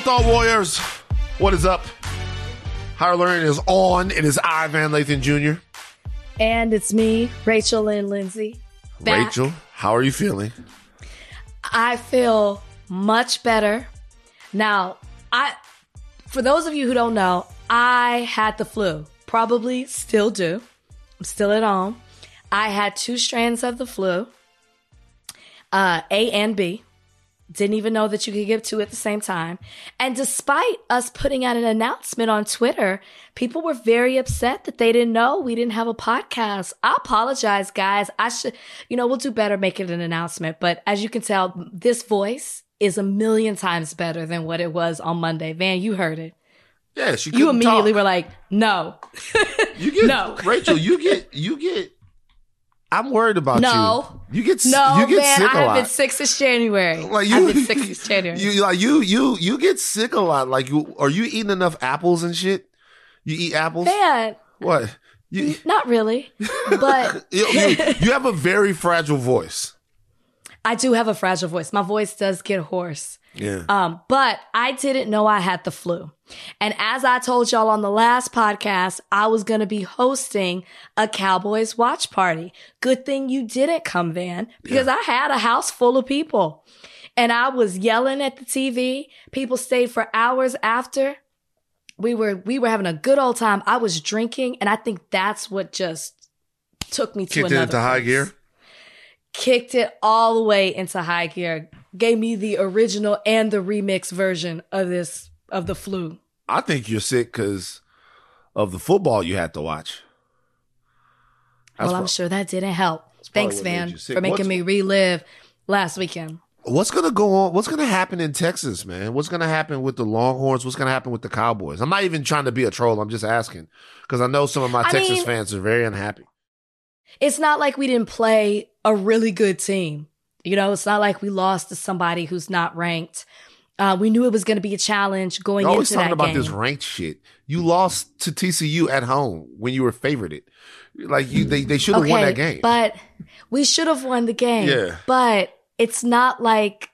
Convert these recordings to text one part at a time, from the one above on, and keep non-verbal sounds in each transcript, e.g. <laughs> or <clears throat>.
Hello, Thought Warriors. What is up? Higher Learning is on. It is I, Van Lathan Jr. And it's me, Rachel Lynn Lindsay. back. Rachel, how are you feeling? I feel much better. Now, I for those of you who don't know, I had the flu. Probably still do. I'm still at home. I had two strands of the flu. Uh, A and B. Didn't even know that you could give two at the same time. And despite us putting out an announcement on Twitter, people were very upset that they didn't know we didn't have a podcast. I apologize, guys. I should, you know, we'll do better making an announcement. But as you can tell, this voice is a million times better than what it was on Monday. Van, you heard it. Yeah, she You immediately talk. were like, no. You get <laughs> No. Rachel. You get you get. I'm worried about you. No. you. You get No, you get man, sick I a have lot. been sick since January. like you, I've been <laughs> sick since January. You like you you you get sick a lot. Like you are you eating enough apples and shit? You eat apples? Van, What? You, not really, but <laughs> you, you <laughs> you have a very fragile voice. I do have a fragile voice. My voice does get hoarse. Yeah. Um, but I didn't know I had the flu. And as I told y'all on the last podcast, I was going to be hosting a Cowboys watch party. Good thing you didn't come, Van, because I had a house full of people and I was yelling at the TV. People stayed for hours after. We were, we were having a good old time. I was drinking and I think that's what just took me to Kicked it another into high gear. kicked it all the way into high gear. Gave me the original and the remix version of this of the flu. I think you're sick because of the football you had to watch. That's well, I'm sure that didn't help. Thanks, what made Van, you sick. for making What's- me relive last weekend. What's gonna go on? What's gonna happen in Texas, man? What's gonna happen with the Longhorns? What's gonna happen with the Cowboys? I'm not even trying to be a troll. I'm just asking because I know some of my I Texas mean- fans are very unhappy. It's not like we didn't play a really good team. You know, it's not like we lost to somebody who's not ranked. Uh, we knew it was going to be a challenge going You're always into talking that about game. this ranked shit. You lost to TCU at home when you were favored. It like you, they they should have won that game. But we should have won the game. Yeah. But it's not like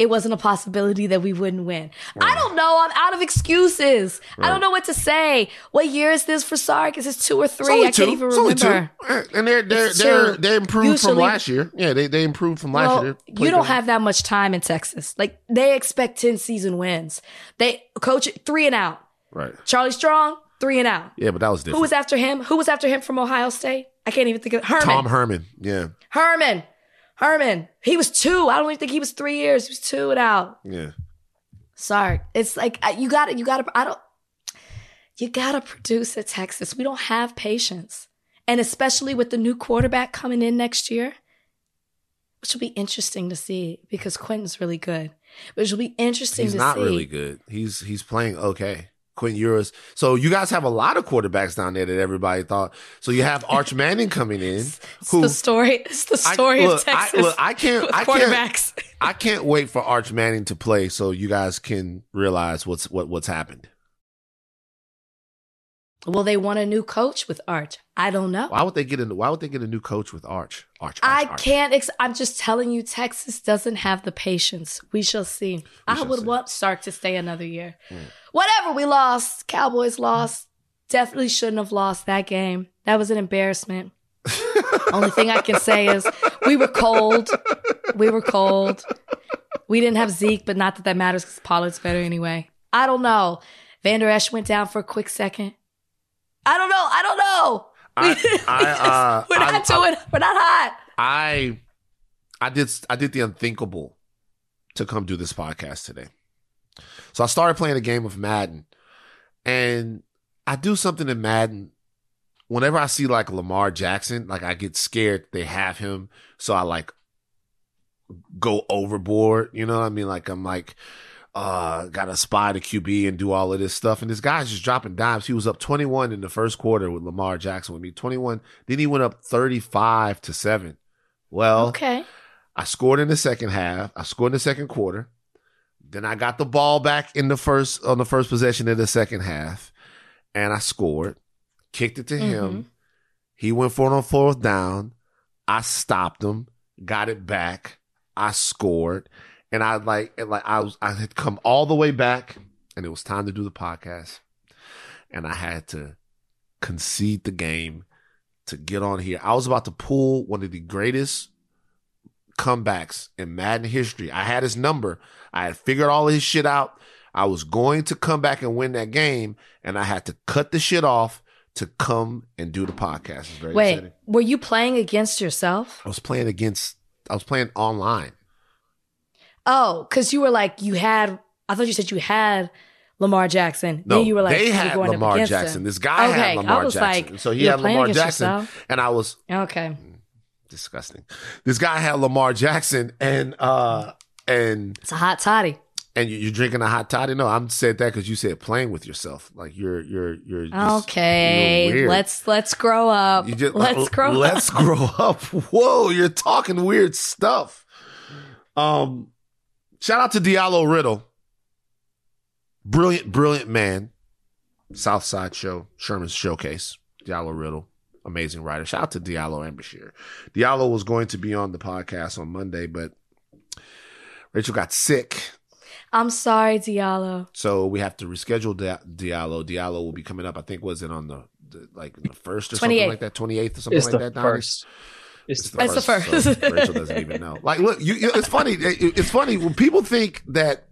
it wasn't a possibility that we wouldn't win. I don't know. I'm out of excuses. I don't know what to say. What year is this for Sark? Is this two or three? I two. can't even It's remember. two. And they're they're they're they improved from last year. Yeah, they they improved from last Well, year. you don't have that much time in Texas. Like they expect 10 season wins. They coach three and out. right. Charlie Strong, three and out. Yeah, but that was different. Who was after him? Who was after him from Ohio State? I can't even think of Herman. Tom Herman. Yeah, Herman. Herman. He was two. I don't even think he was three years. He was two and out. yeah. Sorry. It's like you got to You got to. I don't. You got to produce at Texas. We don't have patience, and especially with the new quarterback coming in next year, which will be interesting to see because Quentin's really good. Which will be interesting He's to see. He's not really good. He's he's playing okay. Quentin Ewers. So you guys have a lot of quarterbacks down there that everybody thought. So you have Arch Manning coming in. It's who the story. It's the I- story look, of I- Texas. look, I can't- I can't- I can't wait for Arch Manning to play so you guys can realize what's what what's happened. Will they want a new coach with Arch? I don't know. Why would they get a why would they get a new coach with Arch? Arch. Arch I Arch. can't. Ex- I'm just telling you, Texas doesn't have the patience. We shall see. I shall would see. want Sark to stay another year. Hmm. Whatever, we lost. Cowboys lost. Definitely shouldn't have lost that game. That was an embarrassment. <laughs> Only thing I can say is we were cold. We were cold. We didn't have Zeke, but not that that matters because Pollard's better anyway. I don't know. Vander Esch went down for a quick second. I don't know. I don't know. I- <laughs> I, uh, we're not I- doing. we're not hot. I I did I did the unthinkable to come do this podcast today. So I started playing a game of Madden, and I do something in Madden. Whenever I see like Lamar Jackson, like I get scared they have him, so I like go overboard. You know what I mean? Like I'm like, uh, gotta spy the QB and do all of this stuff. And this guy's just dropping dimes. He was up 21 in the first quarter with Lamar Jackson with me. 21. Then he went up 35 to seven. Well, Okay. I scored in the second half. I scored in the second quarter. Then I got the ball back in the first on the first possession of the second half, and I scored. Kicked it to him. He went for it on fourth down. I stopped him. Got it back. I scored, and I like and like I was I had come all the way back, and it was time to do the podcast, and I had to concede the game to get on here. I was about to pull one of the greatest comebacks in Madden history. I had his number. I had figured all his shit out. I was going to come back and win that game, and I had to cut the shit off to come and do the podcast. Wait, were you playing against yourself? I was playing against. I was playing online. Oh, because you were like you had. I thought you said you had Lamar Jackson. No, then you were like they you had Lamar Jackson. him. This guy Okay, had Lamar I was Jackson. like, so he had Lamar Jackson, yourself? and I was Okay. disgusting. This guy had Lamar Jackson, and uh, and It's a hot toddy. and you- you're drinking a hot toddy. No, I'm said that because you said playing with yourself. Like you're you're you're just- Okay, you're let's let's grow up. You just- let's grow Let's up. grow up. <laughs> Whoa, you're talking weird stuff. Um, shout out to Diallo Riddle. Brilliant, brilliant man. Southside Show, Sherman's Showcase. Diallo Riddle, amazing writer. Shout out to Diallo and Bashir. Diallo was going to be on the podcast on Monday, but Rachel got sick. I'm sorry, Diallo. So we have to reschedule Di- Diallo. Diallo will be coming up. I think was it on the, the like the first or something like that, twenty eighth or something It's like the that. Donnie? It's the It's the first. first. so <laughs> Rachel doesn't even know. Like, look, you, you, it's funny. It- it's funny when people think that,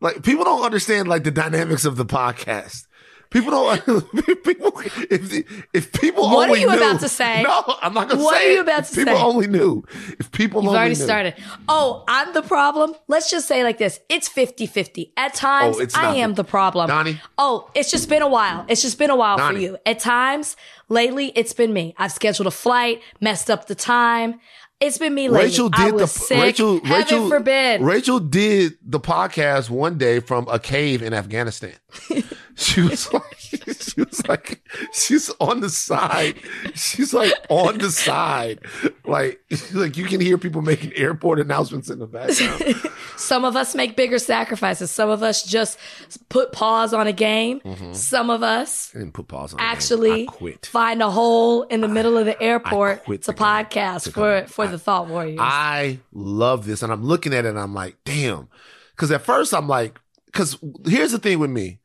like, people don't understand like the dynamics of the podcast. People don't. <laughs> People, if if people What are you knew- about to say? No, I'm not gonna What say. are you it. about If to people say? only knew. If people You've only already knew. started. Oh, I'm the problem. Let's just say like this. It's 50-50. At times, Oh, I am the problem. Donnie? Oh, it's just been a while. It's just been a while for you. At times, lately, it's been me. I've scheduled a flight, messed up the time. It's been me lately. Rachel did the sick. Rachel Heaven Rachel forbid. Rachel did the podcast one day from a cave in Afghanistan. <laughs> she was like <laughs> she was like she's on the side. She's like on the side. Like <laughs> like you can hear people making airport announcements in the background. <laughs> Some of us make bigger sacrifices. Some of us just put pause on a game. Mm-hmm. Some of us I didn't put pause on actually I quit. find a hole in the middle of the airport to the podcast To for for the Thought Warriors. I love this. And I'm looking at it and I'm like, damn. Cause at first I'm like, cause here's the thing with me.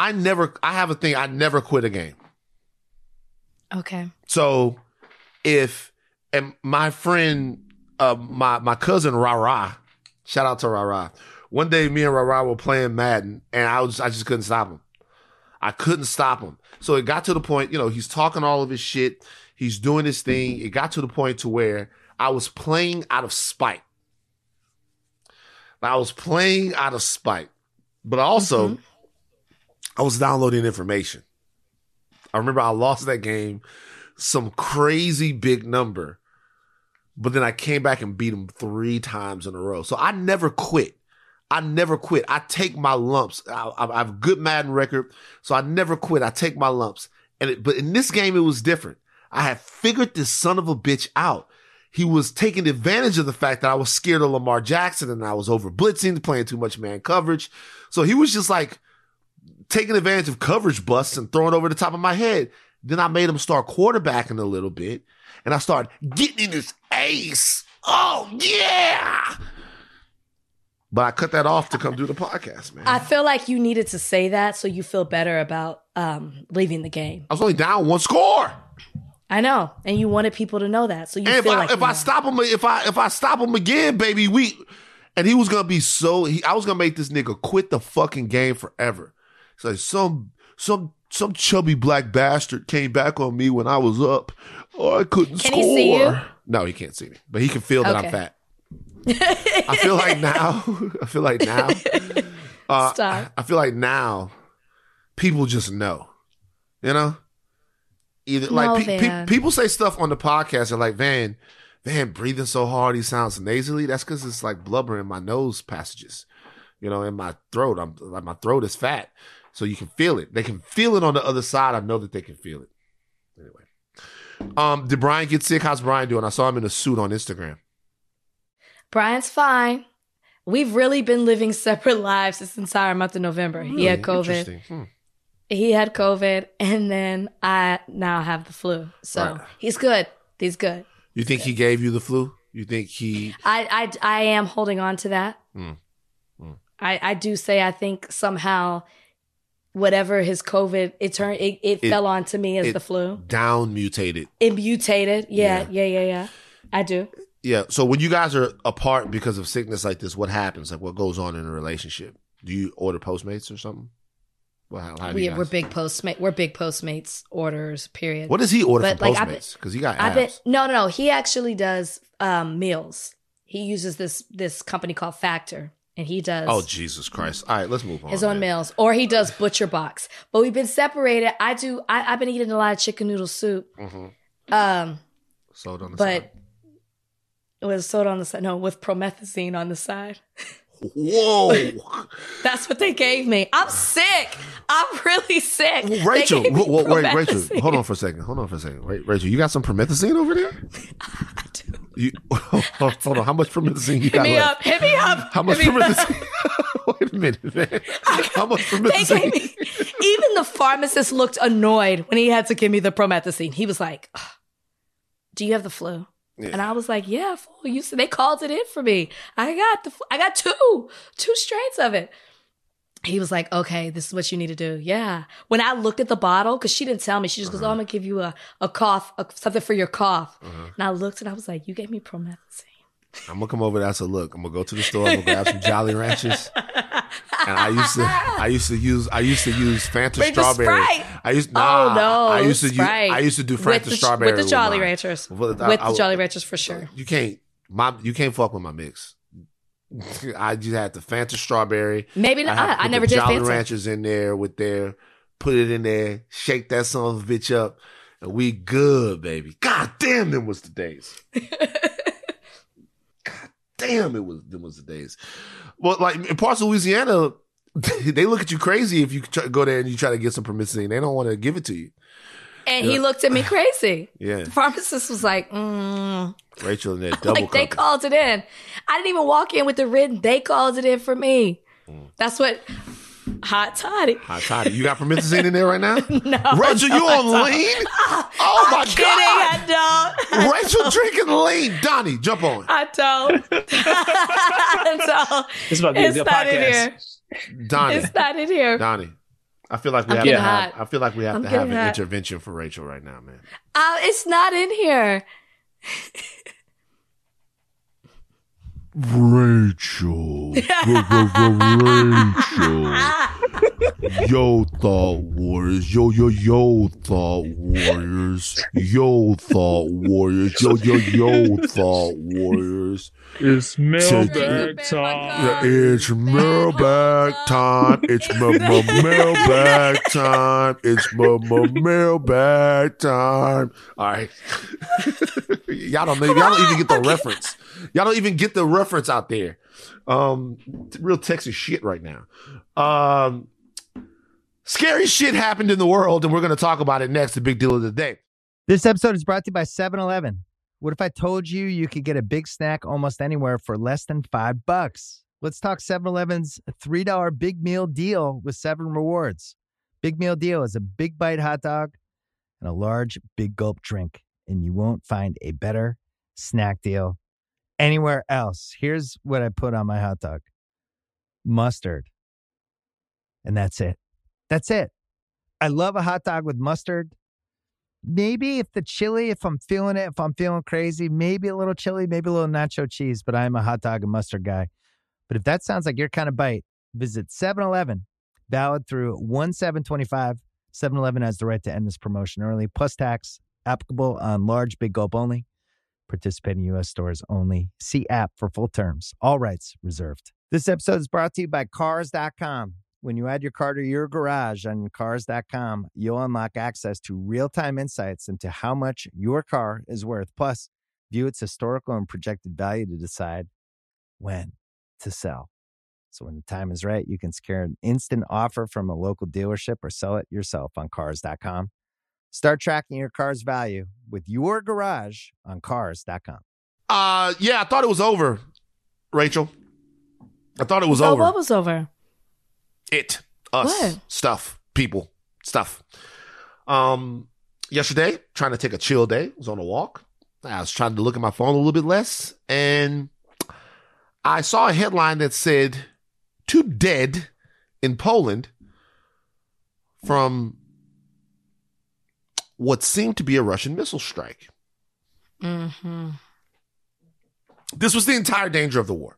I never, I have a thing, I never quit a game. okay. So if, and my friend, uh, my, my cousin Rara, shout out to Rara. One day me and Rara were playing Madden and I was, I just couldn't stop him. I couldn't stop him. So it got to the point, you know, he's talking all of his shit. He's doing his thing. It got to the point to where I was playing out of spite. I was playing out of spite, but also I was downloading information. I remember I lost that game, some crazy big number, but then I came back and beat him three times in a row. So I never quit. I never quit. I take my lumps. I, I have a good Madden record, so I never quit. I take my lumps. And it, but in this game, it was different. I had figured this son of a bitch out. He was taking advantage of the fact that I was scared of Lamar Jackson and I was over blitzing, playing too much man coverage. So he was just like taking advantage of coverage busts and throwing over the top of my head. Then I made him start quarterbacking a little bit and I started getting in his ace. Oh yeah. But I cut that off to come do the podcast, man. I feel like you needed to say that so you feel better about um, leaving the game. I was only down one score. I know, and you wanted people to know that, so you And if I like if you I stop him if I if I stop him again, baby, we and he was gonna be so he, I was gonna make this nigga quit the fucking game forever. It's like some some some chubby black bastard came back on me when I was up. Oh, I couldn't Can score. he see you? No, he can't see me, but he can feel that I'm fat. I feel like <laughs> now. <laughs> I feel like now. Uh, Stop. I feel like now, people just know. You know, either No, like pe- pe- people say stuff on the podcast and like Van, Van breathing so hard he sounds nasally. That's because it's like blubber in my nose passages. You know, in my throat. I'm like my throat is fat, so you can feel it. They can feel it on the other side. I know that they can feel it. Anyway, um, did Brian get sick? How's Brian doing? I saw him in a suit on Instagram. Brian's fine. We've really been living <laughs> separate lives this entire month of November. He had COVID. Hmm. He had COVID, and then I now have the flu. So Right. he's good. He's good. You think he gave you the flu? You think he? I, I, I am holding on to that. Mm. Mm. I, I do say I think somehow whatever his COVID, it turned it, it, It- fell onto me as the flu. Down mutated. It mutated. Yeah, yeah, yeah, yeah. I do. Yeah. So when you guys are apart because of sickness like this, what happens? Like what goes on in a relationship? Do you order Postmates or something? Well, how, how do We, we're big Postmates. We're big Postmates orders. Period. What does he order But, from like, Postmates? Because he got I've been no, no, no. He actually does um, meals. He uses this this company called Factor, and he does Oh Jesus Christ! All right, let's move on. his own man. meals, or he does Butcher Box. But we've been separated. I do. I, I've been eating a lot of chicken noodle soup. Mhm. Um, Sold on the but side. it was sold on the side. No, with promethazine on the side. <laughs> Whoa, <laughs> That's what they gave me. I'm sick. I'm really sick. Well, Rachel. Wh- wait, Rachel. Hold on for a second. Hold on for a second. Wait, Rachel, you got some promethazine over there? <laughs> I do. You <laughs> hold on. How much promethazine you got? Hit me left? up. Hit me up. How much Hit me up. promethazine? Wait a minute, man. How much They promethazine? gave me. Even the pharmacist looked annoyed when he had to give me the promethazine. He was like, "Ugh, "Do you have the flu?" Yeah. And I was like, "Yeah, fool." You said they called it in for me. I got the. I got two, two strains of it. He was like, "Okay, this is what you need to do." Yeah. When I looked at the bottle, because she didn't tell me, she just goes, "Oh, I'm gonna give you a a cough, a, something for your cough." Uh-huh. And I looked and I was like, "You gave me promethazine." I'm gonna come over there. I said, look, I'm gonna go to the store. I'm gonna grab some Jolly Ranchers. And I used to, I used to use, I used to use Fanta Rachel strawberry. I used, oh no! I used to use, I used to do with Fanta the, strawberry with the Jolly mine. Ranchers. With, I- with I- the Jolly Ranchers for sure. You can't, my, you can't fuck with my mix. <laughs> I just had the Fanta strawberry. Maybe not. to I, never the did Jolly Fanta. Ranchers in there with their, put it in there, shake that son of a bitch up, and we good, baby. God damn, them was the days. <laughs> Damn, it was them was the days. Well, like in parts of Louisiana, <laughs> they look at you crazy if you try, go there and you try to get some permission. They don't want to give it to you. And Yeah. he looked at me crazy. Yeah, The pharmacist was like, mm. Rachel and <laughs> double like they called it in. I didn't even walk in with the written. They called it in for me. Mm. That's what hot toddy. Hot toddy. You got permission in there right now? <laughs> No, Rachel, no, you on don't. lean? <laughs> Oh my I'm kidding. god! I don't. Rachel drinking lean. Donnie, jump on. I don't. <laughs> so, This is about to be a it's good not in here. podcast. Donnie. It's not in here. Donnie. I feel like we I'm have to getting have. I feel like we have I'm to have an hot. intervention for Rachel right now, man. Uh, it's not in here. Rachel, <laughs> Rachel, yo thought warriors, yo yo yo thought warriors, yo thought warriors, yo yo yo thought warriors. It's mailbag mailbag Yeah, time. It's mailbag time. It's my, my mailbag time. It's my, my mailbag time. All right. <laughs> y'all don't know. Y'all don't even get the reference. Y'all don't even get the reference out there. Um, real Texas shit right now. Um, scary shit happened in the world, and we're going to talk about it next. The big deal of the day. This episode is brought to you by 7 Eleven. What if I told you you could get a big snack almost anywhere for less than five bucks? Let's talk 7 Eleven's $3 big meal deal with seven rewards. Big meal deal is a big bite hot dog and a large big gulp drink, and you won't find a better snack deal anywhere else. Here's what I put on my hot dog mustard. And that's it. That's it. I love a hot dog with mustard maybe if the chili, if I'm feeling it, if I'm feeling crazy, maybe a little chili, maybe a little nacho cheese, but I'm a hot dog and mustard guy. But if that sounds like your kind of bite, visit 7 Eleven, valid through 1 7 25. 7 Eleven has the right to end this promotion early, plus tax, applicable on large big gulp only. Participating U.S. stores only. See app for full terms. All rights reserved. This episode is brought to you by Cars.com. When you add your car to your garage on Cars.com, you'll unlock access to real time insights into how much your car is worth. Plus, view its historical and projected value to decide when to sell. So, when the time is right, you can secure an instant offer from a local dealership or sell it yourself on Cars.com. Start tracking your car's value with your garage on Cars.com. Uh, yeah, I thought it was over, Rachel. I thought it was oh, over. what was over? it us What? stuff people stuff um yesterday trying to take a chill day was on a walk I was trying to look at my phone a little bit less, and I saw a headline that said two dead in Poland from what seemed to be a Russian missile strike. Mm-hmm. This was the entire danger of the war.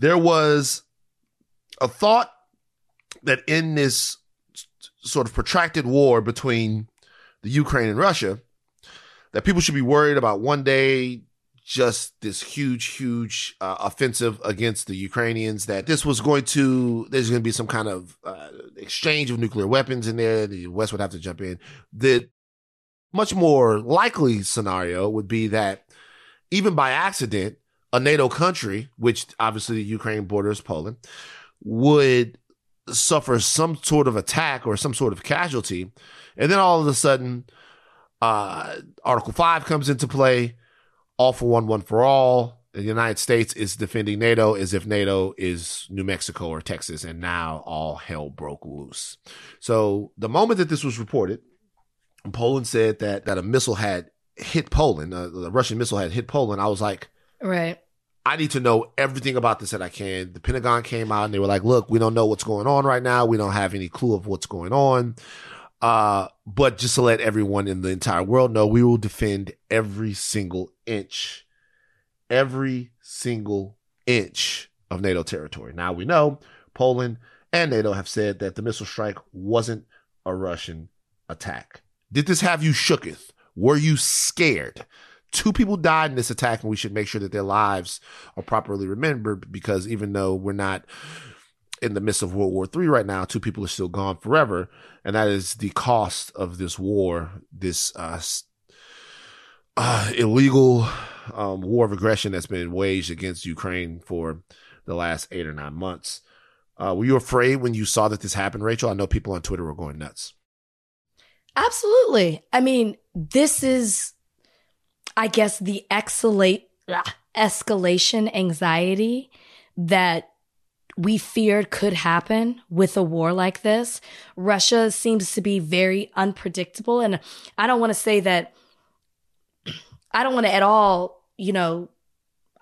There was a thought that in this sort of protracted war between the Ukraine and Russia, that people should be worried about one day just this huge, huge uh, offensive against the Ukrainians. That this was going to, there's going to be some kind of uh, exchange of nuclear weapons in there. The West would have to jump in. The much more likely scenario would be that even by accident, a NATO country, which obviously the Ukraine borders Poland, would suffer some sort of attack or some sort of casualty. And then all of a sudden, uh, Article 5 comes into play all for one, one for all. The United States is defending NATO as if NATO is New Mexico or Texas, and now all hell broke loose. So the moment that this was reported, Poland said that that a missile had hit Poland, uh, the Russian missile had hit Poland. I was like, right. I need to know everything about this that I can. The Pentagon came out and they were like, look, we don't know what's going on right now. We don't have any clue of what's going on. Uh, but just to let everyone in the entire world know, we will defend every single inch, every single inch of NATO territory. Now we know Poland and NATO have said that the missile strike wasn't a Russian attack. Did this have you shooketh? Were you scared? Two people died in this attack, and we should make sure that their lives are properly remembered because even though we're not in the midst of World War III right now, two people are still gone forever. And that is the cost of this war, this uh, uh, illegal um, war of aggression that's been waged against Ukraine for the last eight or nine months. Uh, were you afraid when you saw that this happened, Rachel? I know people on Twitter were going nuts. Absolutely. I mean, this is, I guess, the escalate, escalation anxiety that we feared could happen with a war like this. Russia seems to be very unpredictable. And I don't want to say that, I don't want to at all, you know,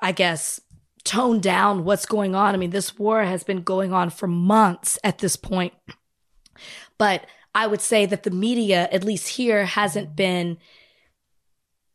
I guess, tone down what's going on. I mean, this war has been going on for months at this point. But I would say that the media, at least here, hasn't been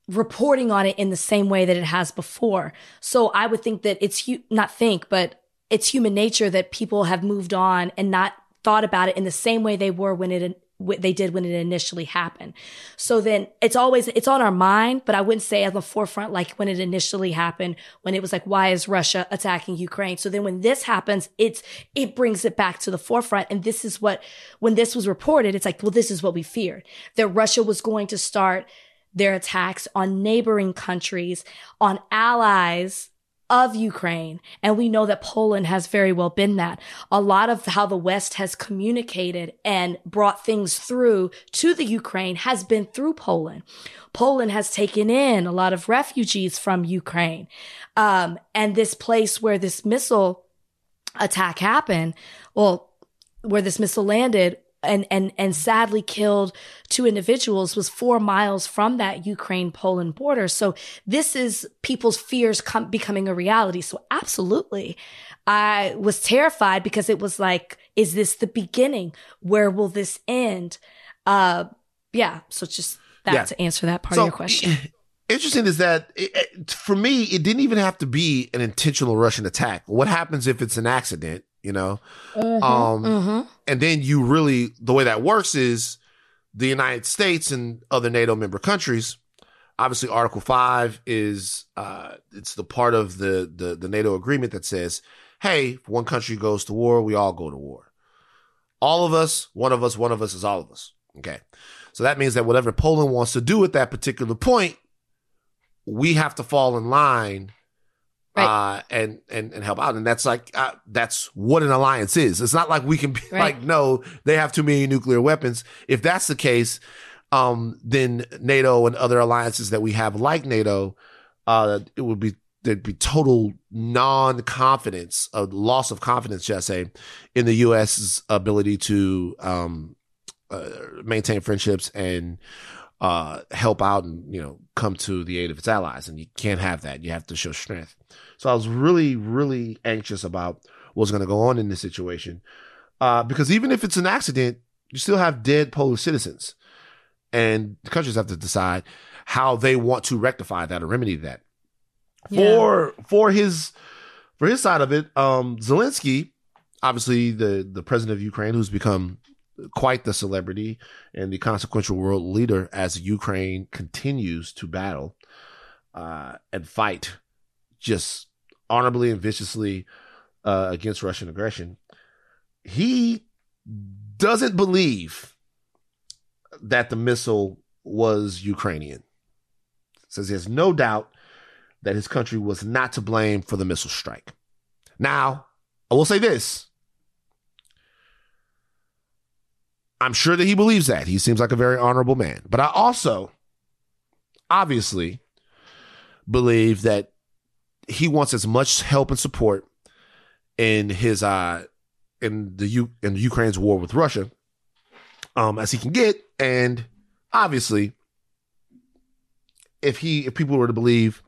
reporting on it in the same way that it has before. So I would think that it's not think, but it's human nature that people have moved on and not thought about it in the same way they were when it they did when it initially happened. So then it's always it's on our mind, but I wouldn't say at the forefront like when it initially happened when it was like why is Russia attacking Ukraine? So then when this happens, it's it brings it back to the forefront and this is what when this was reported, it's like well this is what we feared that Russia was going to start their attacks on neighboring countries, on allies of Ukraine. And we know that Poland has very well been that. A lot of how the West has communicated and brought things through to the Ukraine has been through Poland. Poland has taken in a lot of refugees from Ukraine. Um, and this place where this missile attack happened, well, where this missile landed and and and sadly killed two individuals was four miles from that Ukraine Poland border. So this is people's fears com- becoming a reality. So absolutely, I was terrified because it was like, is this the beginning? Where will this end? Uh, yeah. So just that yeah. to answer that part so, of your question. <clears throat> Interesting is that it, it, for me, it didn't even have to be an intentional Russian attack. What happens if it's an accident? You know? Mm-hmm, um, mm-hmm. And then you really, the way that works is the United States and other NATO member countries. Obviously, Article Five is uh, it's the part of the, the the NATO agreement that says, "Hey, if one country goes to war, we all go to war. All of us, one of us, one of us is all of us." Okay, so that means that whatever Poland wants to do at that particular point, we have to fall in line Right. Uh, and, and, and help out. And that's like, uh, that's what an alliance is. It's not like we can be right. like, no, they have too many nuclear weapons. If that's the case, um, then NATO and other alliances that we have like NATO, uh, it would be, there'd be total non-confidence, a loss of confidence, should I say, in the U.S.'s ability to, um, uh, maintain friendships and, uh, help out and you know come to the aid of its allies, and you can't have that. You have to show strength. So I was really, really anxious about what's going to go on in this situation, uh, because even if it's an accident, you still have dead Polish citizens, and the countries have to decide how they want to rectify that or remedy that. Yeah. For for his for his side of it, um, Zelensky, obviously the the president of Ukraine, who's become quite the celebrity and the consequential world leader as Ukraine continues to battle uh, and fight just honorably and viciously uh, against Russian aggression. He doesn't believe that the missile was Ukrainian. Says he has no doubt that his country was not to blame for the missile strike. Now, I will say this I'm sure that he believes that. He seems like a very honorable man. But I also obviously believe that he wants as much help and support in his uh in the U in the Ukraine's war with Russia um as he can get and obviously if he if people were to believe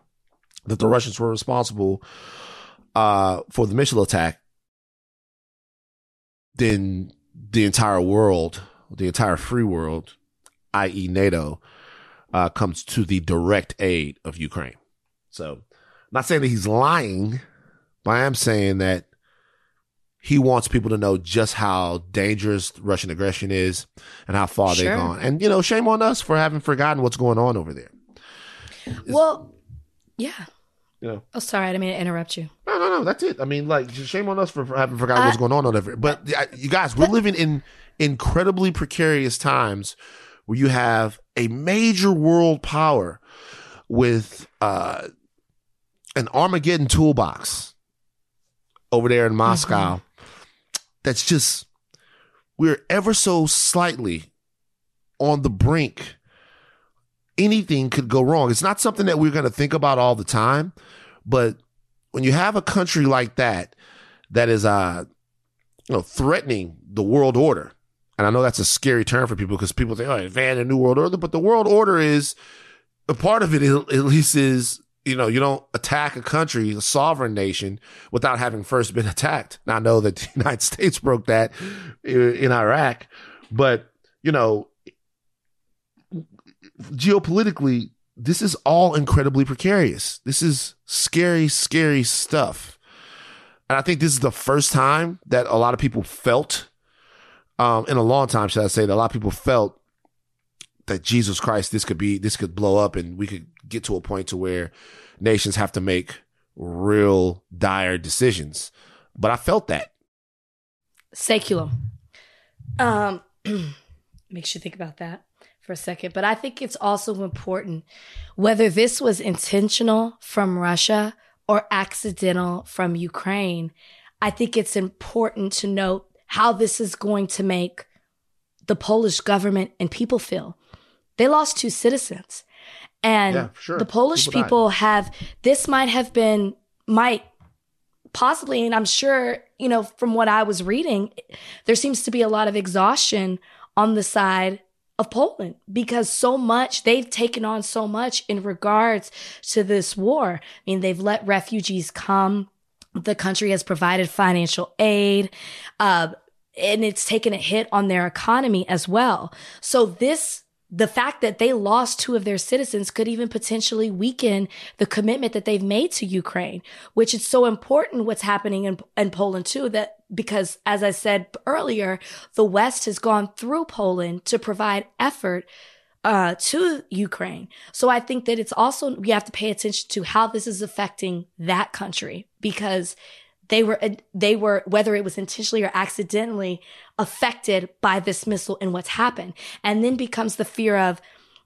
that the Russians were responsible uh for the missile attack then the entire world, the entire free world, i.e., NATO, uh, comes to the direct aid of Ukraine. So, not saying that he's lying, but I am saying that he wants people to know just how dangerous Russian aggression is and how far Sure. they've gone. And, you know, shame on us for having forgotten what's going on over there. Well, yeah. You know, Oh, sorry, I didn't mean to interrupt you. No, no, no. That's it. I mean, like, shame on us for, having forgotten what's going on over there. But uh, you guys, we're living in incredibly precarious times where you have a major world power with uh, an Armageddon toolbox over there in Moscow. That's just we're ever so slightly on the brink. Anything could go wrong. It's not something that we're going to think about all the time, but when you have a country like that that is uh you know threatening the world order and i know that's a scary term for people because people think oh van a new world order but the world order is a part of it at least is you know you don't attack a country a sovereign nation without having first been <laughs> attacked now i know that the <laughs> united states broke that in iraq but you know geopolitically this is all incredibly precarious. This is scary, scary stuff. And I think this is the first time that a lot of people felt, um, in a long time, should I say, that a lot of people felt that Jesus Christ, this could be, this could blow up and we could get to a point to where nations have to make real dire decisions. But I felt that. Saculum. Um, <clears throat> makes you think about that for a second. But I think it's also important whether this was intentional from Russia or accidental from Ukraine. I think it's important to note how this is going to make the Polish government and people feel. They lost two citizens. And Yeah, sure. the Polish People people have, this might have been, might possibly, and I'm sure, you know, from what I was reading, there seems to be a lot of exhaustion on the side of Poland because so much they've taken on so much in regards to this war. I mean, they've let refugees come. The country has provided financial aid, uh, and it's taken a hit on their economy as well. So this the fact that they lost two of their citizens could even potentially weaken the commitment that they've made to Ukraine, which is so important what's happening in, in Poland too, that because as I said earlier, the West has gone through Poland to provide effort uh, to Ukraine. So I think that it's also, we have to pay attention to how this is affecting that country because they were, they were, whether it was intentionally or accidentally affected by this missile and what's happened. And then becomes the fear of,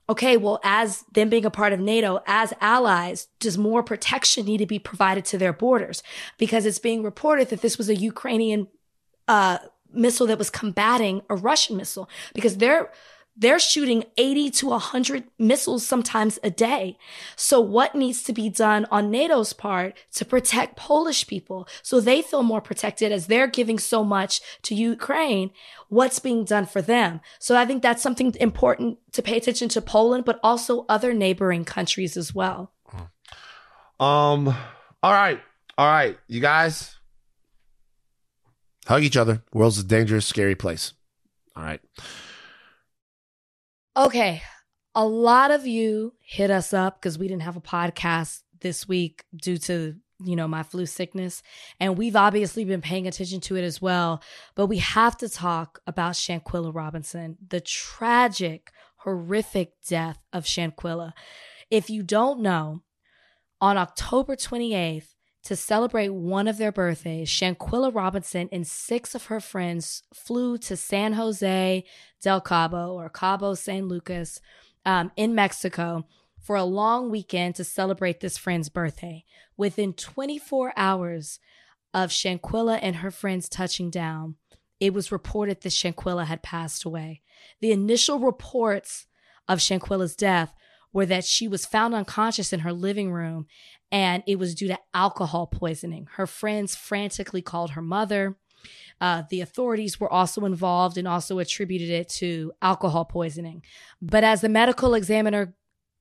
okay, well, as them being a part of NATO, as allies, does more protection need to be provided to their borders? Because it's being reported that this was a Ukrainian, uh, missile that was combating a Russian missile because they're, they're shooting 80 to 100 missiles sometimes a day. So what needs to be done on NATO's part to protect Polish people so they feel more protected as they're giving so much to Ukraine? What's being done for them? So I think that's something important to pay attention to Poland, but also other neighboring countries as well. Um, all right. All right. You guys hug each other. World's a dangerous, scary place. All right. Okay. A lot of you hit us up because we didn't have a podcast this week due to, you know, my flu sickness. And we've obviously been paying attention to it as well. But we have to talk about Shanquella Robinson, the tragic, horrific death of Shanquella. If you don't know, on October 28th, to celebrate one of their birthdays, Shanquella Robinson and six of her friends flew to San Jose del Cabo or Cabo San Lucas um, in Mexico for a long weekend to celebrate this friend's birthday. Within 24 hours of Shanquella and her friends touching down, it was reported that Shanquella had passed away. The initial reports of Shanquella's death were that she was found unconscious in her living room and it was due to alcohol poisoning. Her friends frantically called her mother. Uh, the authorities were also involved and also attributed it to alcohol poisoning. But as the medical examiner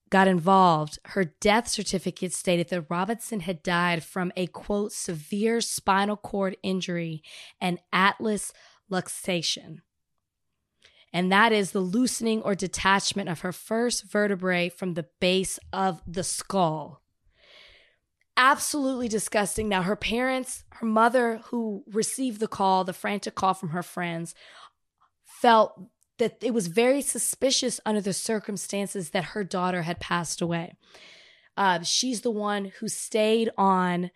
got involved, her death certificate stated that Robinson had died from a quote, severe spinal cord injury and atlas luxation. And that is the loosening or detachment of her first vertebrae from the base of the skull absolutely disgusting. Now, her parents, her mother, who received the call, the frantic call from her friends, felt that it was very suspicious under the circumstances that her daughter had passed away. Uh, she's the one who stayed on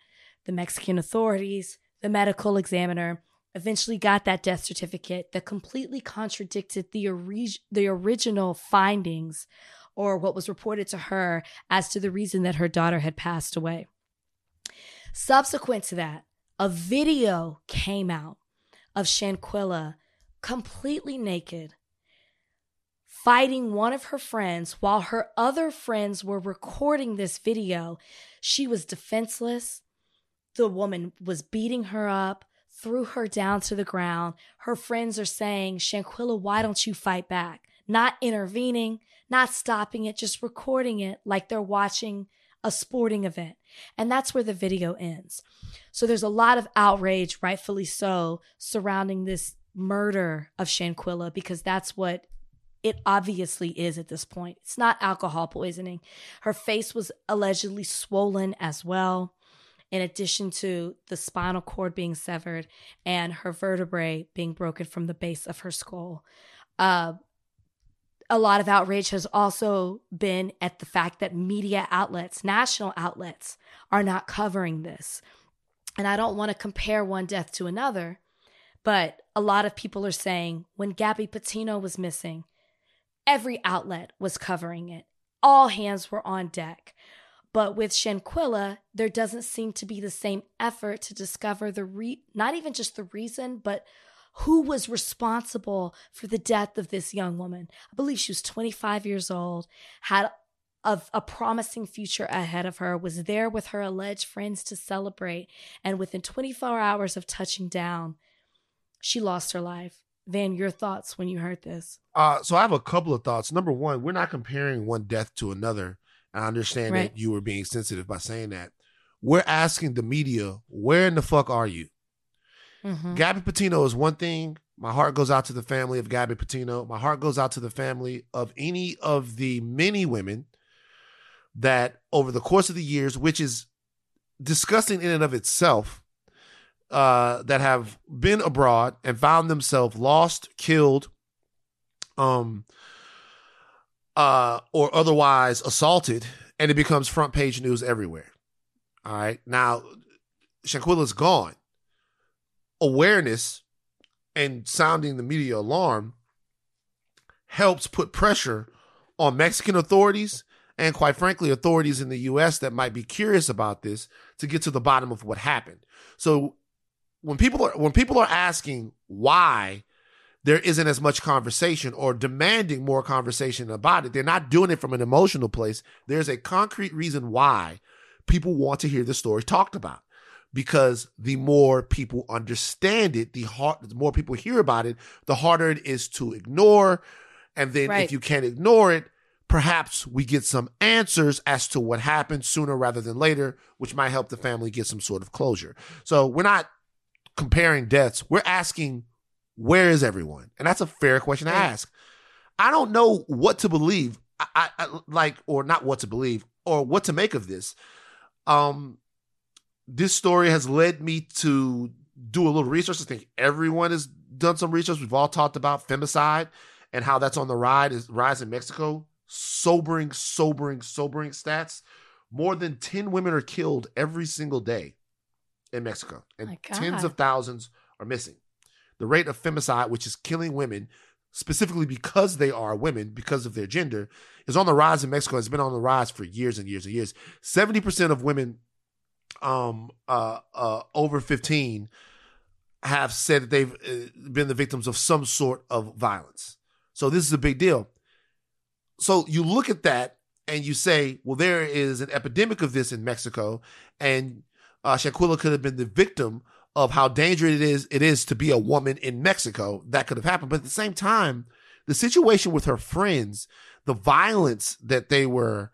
the Mexican authorities, the medical examiner, eventually got that death certificate that completely contradicted the, ori- the original findings or what was reported to her as to the reason that her daughter had passed away. Subsequent to that, a video came out of Shanquella completely naked, fighting one of her friends while her other friends were recording this video. She was defenseless. The woman was beating her up, threw her down to the ground. Her friends are saying, Shanquella, why don't you fight back? Not intervening, not stopping it, just recording it like they're watching a sporting event. And that's where the video ends. So there's a lot of outrage, rightfully so, surrounding this murder of Shanquella because that's what it obviously is at this point. It's not alcohol poisoning. Her face was allegedly swollen as well, in addition to the spinal cord being severed and her vertebrae being broken from the base of her skull. Uh, a lot of outrage has also been at the fact that media outlets, national outlets, are not covering this. And I don't want to compare one death to another, but a lot of people are saying when Gabby Petito was missing, every outlet was covering it. All hands were on deck. But with Shanquella, there doesn't seem to be the same effort to discover the re not even just the reason, but who was responsible for the death of this young woman. I believe she was 25 years old, had a, a, promising future ahead of her, was there with her alleged friends to celebrate, and within 24 hours of touching down, she lost her life. Van, your thoughts when you heard this? Uh, so I have a couple of thoughts. Number one, we're not comparing one death to another. I understand right. that you were being sensitive by saying that. We're asking the media, where in the fuck are you? Mm-hmm. Gabby Petito is one thing. My heart goes out to the family of Gabby Petito. My heart goes out to the family of any of the many women that over the course of the years, which is disgusting in and of itself, uh, that have been abroad and found themselves lost, killed, um, uh, or otherwise assaulted, and it becomes front page news everywhere. All right. Now, Shanquella's gone awareness and sounding the media alarm helps put pressure on Mexican authorities and quite frankly authorities in the US that might be curious about this to get to the bottom of what happened. So when people are when people are asking why there isn't as much conversation or demanding more conversation about it. They're not doing it from an emotional place. There's a concrete reason why people want to hear the story talked about. Because the more people understand it, the hard, the more people hear about it, the harder it is to ignore. And then Right. if you can't ignore it, perhaps we get some answers as to what happened sooner rather than later, which might help the family get some sort of closure. So we're not comparing deaths. We're asking, where is everyone? And that's a fair question to ask. I don't know what to believe. I, I, I like, or not what to believe, or what to make of this. Um, this story has led me to do a little research. I think everyone has done some research. We've all talked about femicide and how that's on the rise is rise in Mexico. Sobering, sobering, sobering stats. More than 10 women are killed every single day in Mexico, and tens of thousands are missing. The rate of femicide, which is killing women specifically because they are women, because of their gender, is on the rise in Mexico. It's been on the rise for years and years and years. 70% of women um uh uh over 15 have said that they've uh, been the victims of some sort of violence. So this is a big deal. So you look at that and you say, well, there is an epidemic of this in Mexico, and uh, Shanquella could have been the victim of how dangerous it is it is to be a woman in Mexico. That could have happened, but at the same time, the situation with her friends, the violence that they were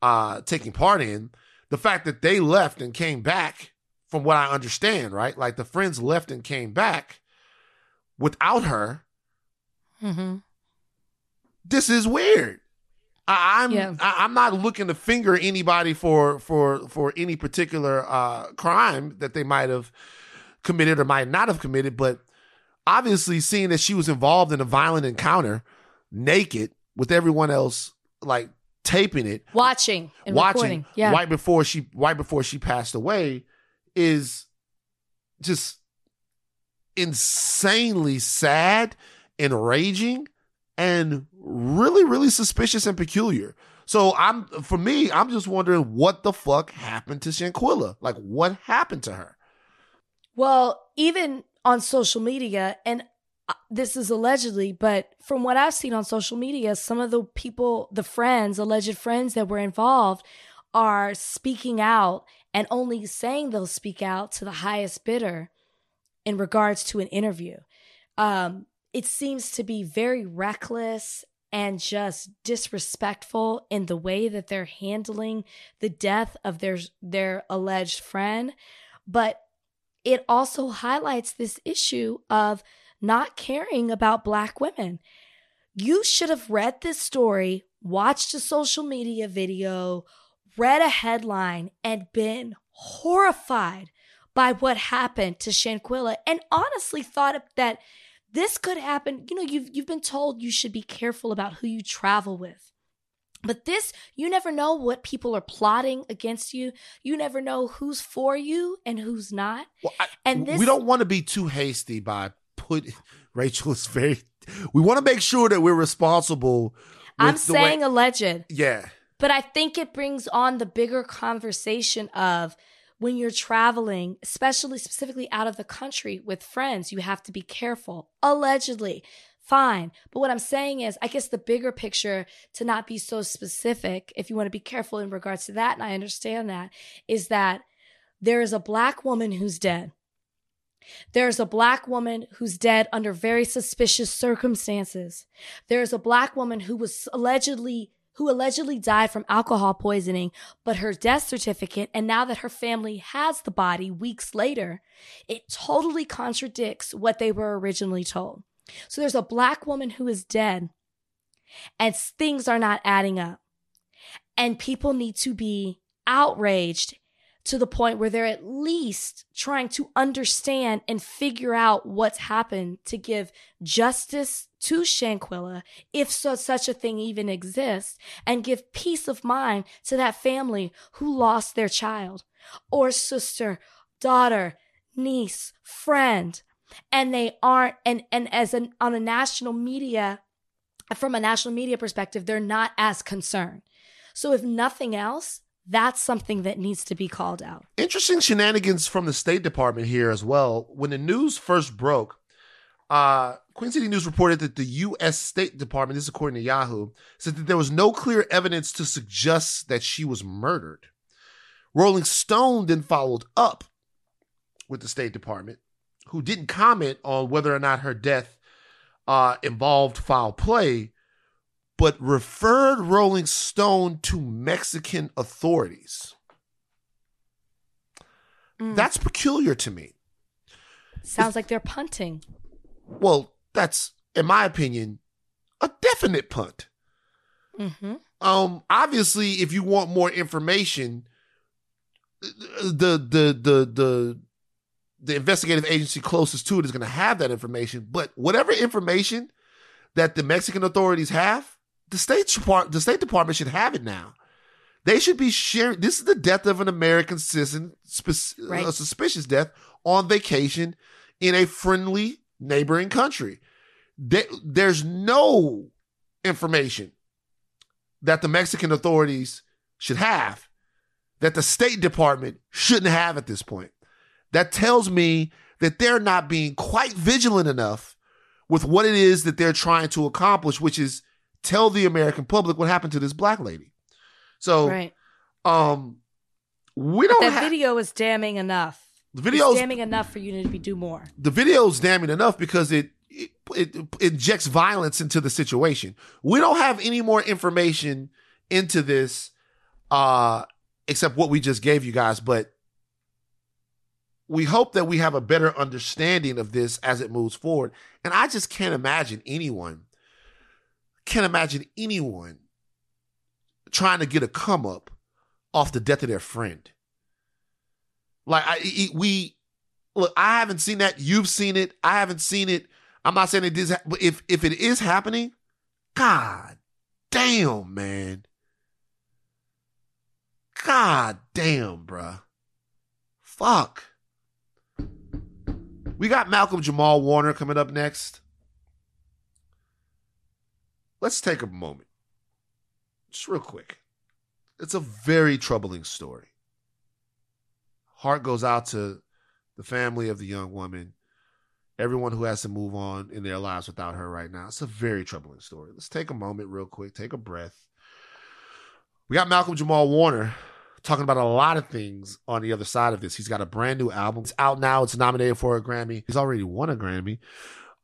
uh, taking part in, the fact that they left and came back, from what I understand, right? Like the friends left and came back without her. Mm-hmm. This is weird. I, I'm Yeah. I, I'm not looking to finger anybody for for for any particular uh, crime that they might have committed or might not have committed, but obviously seeing that she was involved in a violent encounter, naked with everyone else, like taping it, Watching and watching recording. Yeah. right before she right before she passed away is just insanely sad, enraging, and really, really suspicious and peculiar. So I'm for me, I'm just wondering what the fuck happened to Shanquella? Like what happened to her? Well, even on social media, and this is allegedly, but from what I've seen on social media, some of the people, the friends, alleged friends that were involved, are speaking out and only saying they'll speak out to the highest bidder in regards to an interview. Um, it seems to be very reckless and just disrespectful in the way that they're handling the death of their their alleged friend. But it also highlights this issue of not caring about black women. You should have read this story, watched a social media video, read a headline, and been horrified by what happened to Shanquella and honestly thought that this could happen. You know, you've you've been told you should be careful about who you travel with. But this, you never know what people are plotting against you. You never know who's for you and who's not. Well, I, And this- we don't want to be too hasty by put <laughs> Rachel is very we want to make sure that we're responsible. I'm the way- saying alleged, yeah. but I think it brings on the bigger conversation of when you're traveling, especially specifically out of the country with friends, you have to be careful. Allegedly, fine. But what I'm saying is, I guess the bigger picture to not be so specific, if you want to be careful in regards to that, and I understand that, is that there is a black woman who's dead. There's a black woman who's dead under very suspicious circumstances. There's a black woman who was allegedly who allegedly died from alcohol poisoning, but her death certificate and now that her family has the body weeks later, it totally contradicts what they were originally told. So there's a black woman who is dead and things are not adding up. And people need to be outraged to the point where they're at least trying to understand and figure out what's happened to give justice to Shanquella, if so, such a thing even exists, and give peace of mind to that family who lost their child or sister, daughter, niece, friend. And they aren't, and, and as an, on a national media, from a national media perspective, they're not as concerned. So if nothing else, that's something that needs to be called out. Interesting shenanigans from the State Department here as well. When the news first broke, Uh, Queen City News reported that the U.S. State Department, this is according to Yahoo, said that there was no clear evidence to suggest that she was murdered. Rolling Stone then followed up with the State Department, who didn't comment on whether or not her death uh, involved foul play, but referred Rolling Stone to Mexican authorities. Mm. That's peculiar to me. Sounds like they're punting. Well, that's, in my opinion, a definite punt. Mm-hmm. Um, obviously, if you want more information, the the the the the investigative agency closest to it is going to have that information. But whatever information that the Mexican authorities have, the state department the State Department should have it now. They should be sharing. This is the death of an American citizen, spe- Right. a suspicious death on vacation in a friendly neighboring country. They, there's no information that the Mexican authorities should have that the State Department shouldn't have at this point. That tells me that they're not being quite vigilant enough with what it is that they're trying to accomplish, which is tell the American public what happened to this black lady. So, Right. um, we don't That have video is damning enough. the It's videos. damning enough for you to be do more. the video's damning enough because it, it it injects violence into the situation. We don't have any more information into this uh except what we just gave you guys, but we hope that we have a better understanding of this as it moves forward. And I just can't imagine anyone can't imagine anyone trying to get a come up off the death of their friend. Like I, we look, I haven't seen that. You've seen it. I haven't seen it. I'm not saying it is, but if if it is happening, God damn, man. God damn, bruh. Fuck. We got Malcolm Jamal Warner coming up next. Let's take a moment. Just real quick. It's a very troubling story. Heart goes out to the family of the young woman, everyone who has to move on in their lives without her right now. It's a very troubling story. Let's take a moment, real quick, take a breath. We got Malcolm Jamal Warner talking about a lot of things on the other side of this. He's got a brand new album. It's out now. It's nominated for a Grammy. He's already won a Grammy.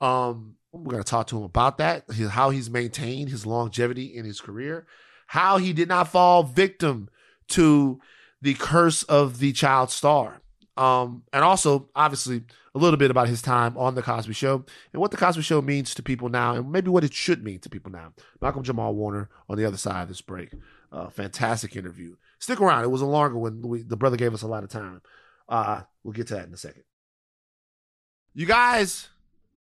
Um, we're going to talk to him about that, how he's maintained his longevity in his career, how he did not fall victim to the curse of the child star. Um, and also, obviously, a little bit about his time on The Cosby Show and what The Cosby Show means to people now and maybe what it should mean to people now. Malcolm Jamal Warner on the other side of this break. Uh, fantastic interview. Stick around. It was a longer one. We, the brother gave us a lot of time. Uh, we'll get to that in a second. You guys,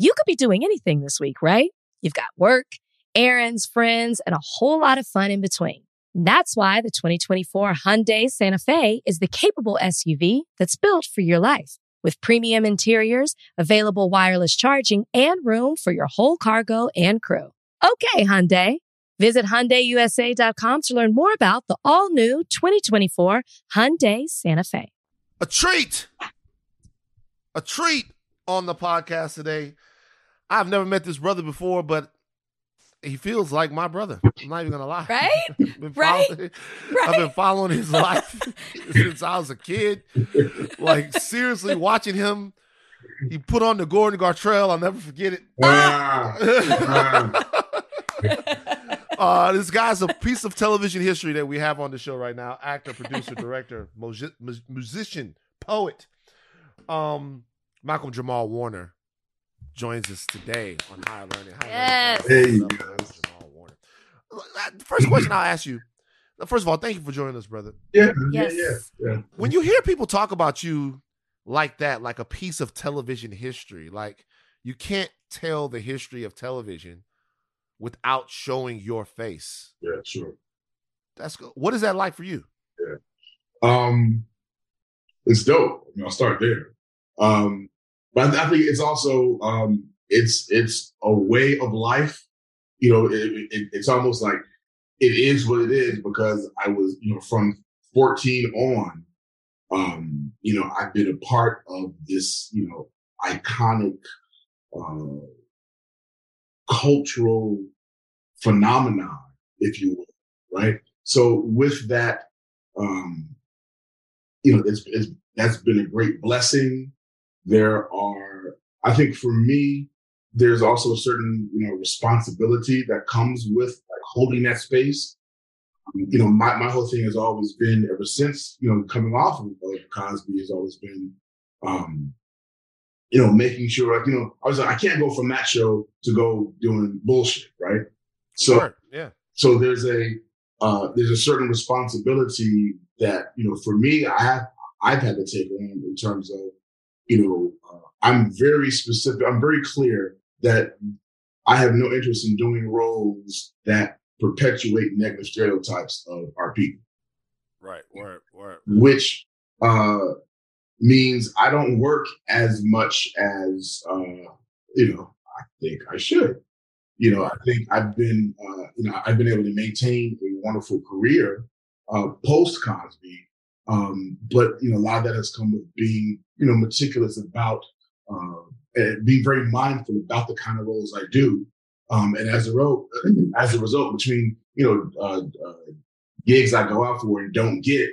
You could be doing anything this week, right? You've got work, errands, friends, and a whole lot of fun in between. That's why the 2024 Hyundai Santa Fe is the capable SUV that's built for your life. With premium interiors, available wireless charging, and room for your whole cargo and crew. Okay, Hyundai. Visit HyundaiUSA.com to learn more about the all-new 2024 Hyundai Santa Fe. a treat, a treat on the podcast today. I've never met this brother before, but he feels like my brother. I'm not even gonna lie. Right? <laughs> I've been Right? following- I've been following his life <laughs> since I was a kid. Like seriously, watching him. He put on the Gordon Gartrell. I'll never forget it. <laughs> uh, this guy's a piece of television history that we have on the show right now. Actor, producer, director, musi- musician, poet. Um, Malcolm Jamal Warner joins us today on Higher Learning. Higher Yes. Learning. Hey. What's up, Malcolm Jamal Warner? Uh, First question I'll ask you. First of all, thank you for joining us, brother. Yeah, Yes. yeah, yeah, yeah. When you hear people talk about you like that, like a piece of television history, like you can't tell the history of television without showing your face. Yeah, sure. That's good. What is that like for you? Yeah. Um, it's dope. I mean, I'll start there. Um, but I think it's also um, it's it's a way of life. You know, it, it, it's almost like it is what it is because I was, you know, from 14 on, um, you know, I've been a part of this, you know, iconic uh, cultural phenomenon, if you will, right? So with that, um, you know, it's, it's that's been a great blessing. There are, I think, for me, there's also a certain you know responsibility that comes with like holding that space. Um, you know, my my whole thing has always been ever since you know coming off of, of Cosby has always been, um, you know, making sure like you know I was like I can't go from that show to go doing bullshit, right? So Word. yeah. so there's a uh, there's a certain responsibility that you know for me I have I've had to take on in terms of you know uh, I'm very specific I'm very clear that I have no interest in doing roles that perpetuate negative stereotypes of our people Right. Word. Word. which uh, means I don't work as much as uh, you know I think I should. You know, I think I've been uh, you know I've been able to maintain a wonderful career uh, post Cosby, um, but you know a lot of that has come with being you know meticulous about uh, and being very mindful about the kind of roles I do. Um, and as a result, as a result, between you know uh, uh, gigs I go out for and don't get,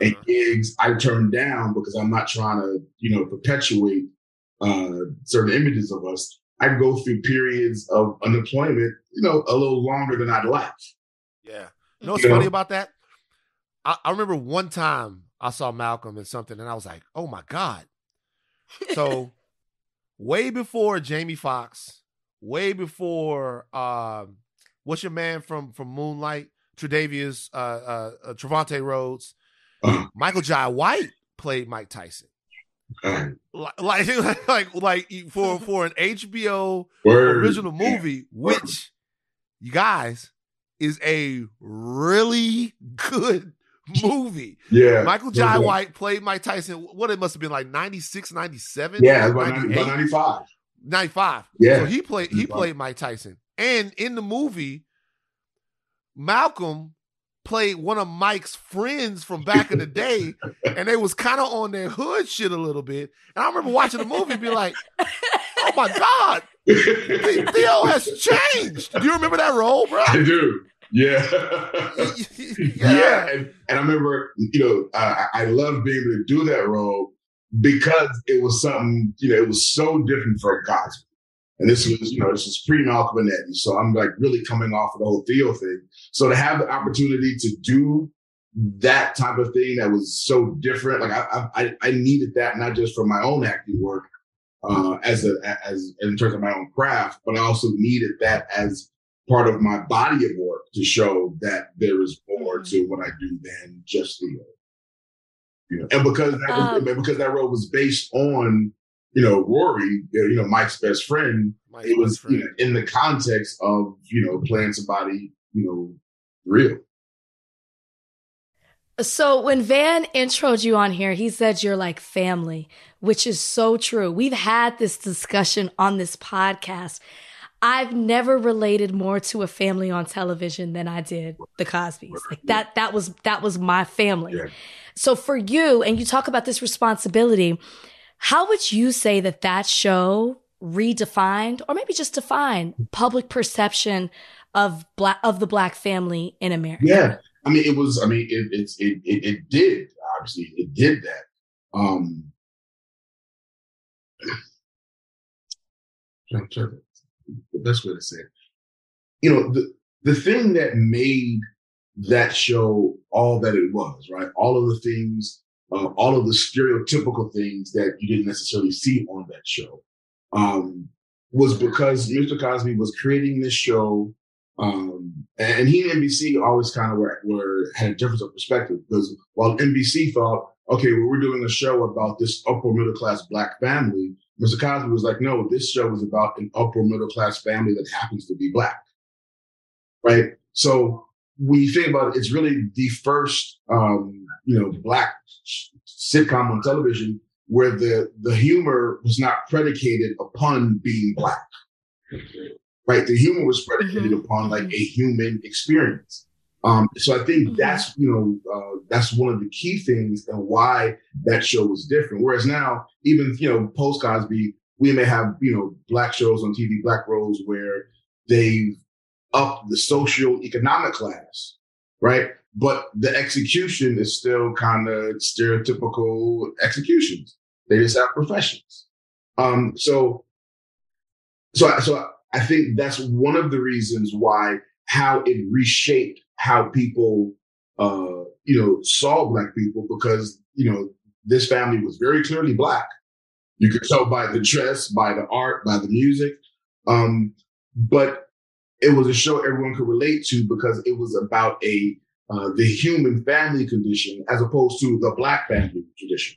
and Uh-huh. gigs I turn down because I'm not trying to, you know, perpetuate uh, certain images of us. I go through periods of unemployment, you know, a little longer than I'd like. Yeah. You know what's You know? funny about that? I, I remember one time I saw Malcolm in something and I was like, oh my God. So <laughs> way before Jamie Foxx, way before um, what's your man from from Moonlight, Tredavious, uh, uh, uh Trevante Rhodes, <clears throat> Michael Jai White played Mike Tyson. <clears throat> <laughs> Like, like, like, like for for an HBO word. original movie, which you guys is a really <laughs> good movie. Yeah. Michael Jai Yeah. White played Mike Tyson. What it must have been like 96, 97? Yeah, about, 90, 95. 95. Yeah. So he played he played Mike Tyson. And in the movie, Malcolm played one of Mike's friends from back in the day, and they was kind of on their hood shit a little bit. And I remember watching the movie and be like, oh my God, The- <laughs> Theo has changed. Do you remember that role, bro? I do. <laughs> Yeah. yeah. And, and I remember, you know, I I love being able to do that role because it was something, you know, it was so different from Cosby. And this was, you know, this was pre Malcolm. So I'm like really coming off of the whole Theo thing. So to have the opportunity to do that type of thing that was so different, like I, I, I needed that not just for my own acting work, uh, as a, as in terms of my own craft, but I also needed that as part of my body of work to show that there is more to what I do than just Theo. You know, and because that, Um, because that role was based on, you know, Rory, you know, Mike's best friend, Mike's it was friend. you know, in the context of, you know, playing somebody, you know, real. So when Van introed you on here, he said you're like family, which is so true. We've had this discussion on this podcast. I've never related more to a family on television than I did the Cosbys. Like that that was that was my family. Yeah. So for you and you talk about this responsibility, how would you say that that show redefined or maybe just defined public perception of black of the black family in America? Yeah. I mean, it was, I mean, it, it's, it, it, it did, obviously, it did that. Um, I'm trying to- the best way to say it. you know, the the thing that made that show all that it was, right? All of the things, uh, all of the stereotypical things that you didn't necessarily see on that show, um, was because Mr. Cosby was creating this show. Um, and he and NBC always kind of were, were had a difference of perspective because while NBC thought, okay, well, we're doing a show about this upper middle class black family, Mr. Cosby was like, no, this show is about an upper middle class family that happens to be black. Right. So when you think about it, it's really the first, um, you know, black sitcom on television where the, the humor was not predicated upon being black. Right. The humor was predicated Mhm. upon like a human experience. Um, so I think Mhm. that's, you know, uh, that's one of the key things and why that show was different. Whereas now, even, you know, post Cosby, we may have, you know, black shows on TV, black roles where they've upped the social economic class, right? But the execution is still kind of stereotypical executions. They just have professions. Um, so, so, so I think that's one of the reasons why how it reshaped how people, uh, you know, saw black people because, you know, this family was very clearly black. You could tell by the dress, by the art, by the music. Um, but it was a show everyone could relate to because it was about a, uh, the human family condition as opposed to the black family tradition.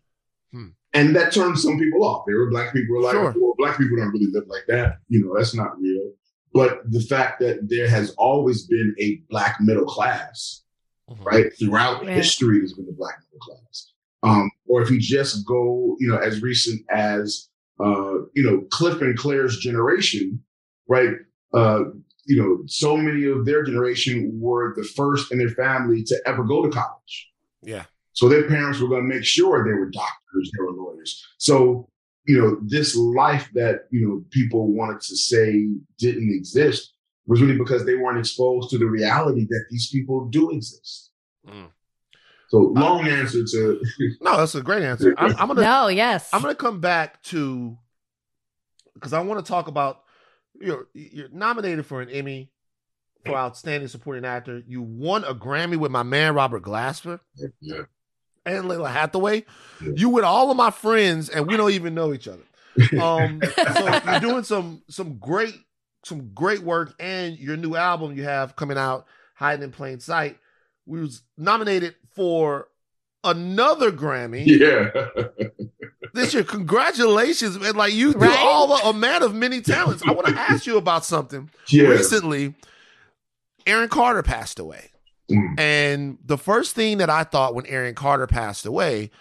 Hmm. And that turned some people off. There were black people were like, Sure. well, black people don't really live like that. You know, that's not real. But the fact that there has always been a black middle class, Mhm. right? Throughout Right. history, there's been a black middle class. Um, or if you just go, you know, as recent as, uh, you know, Cliff and Claire's generation, right? Uh, you know, so many of their generation were the first in their family to ever go to college. Yeah. So their parents were going to make sure they were doctors, they were lawyers. So, you know, this life that, you know, people wanted to say didn't exist was really because they weren't exposed to the reality that these people do exist. Mm. So long answer to <laughs> No, that's a great answer. I'm, I'm gonna No, yes. I'm gonna come back to because I want to talk about you're you're nominated for an Emmy for outstanding supporting actor. You won a Grammy with my man Robert Glasper yeah. And Lalah Hathaway. Yeah. You with all of my friends, and we don't even know each other. <laughs> Um, so you're doing some some great some great work, and your new album you have coming out, Hiding in Plain Sight, we was nominated for another Grammy yeah. <laughs> this year. Congratulations, man! Like you, Right? you're all a, a man of many talents. I want to ask you about something. yeah. Recently, Aaron Carter passed away. Mm. And the first thing that I thought when Aaron Carter passed away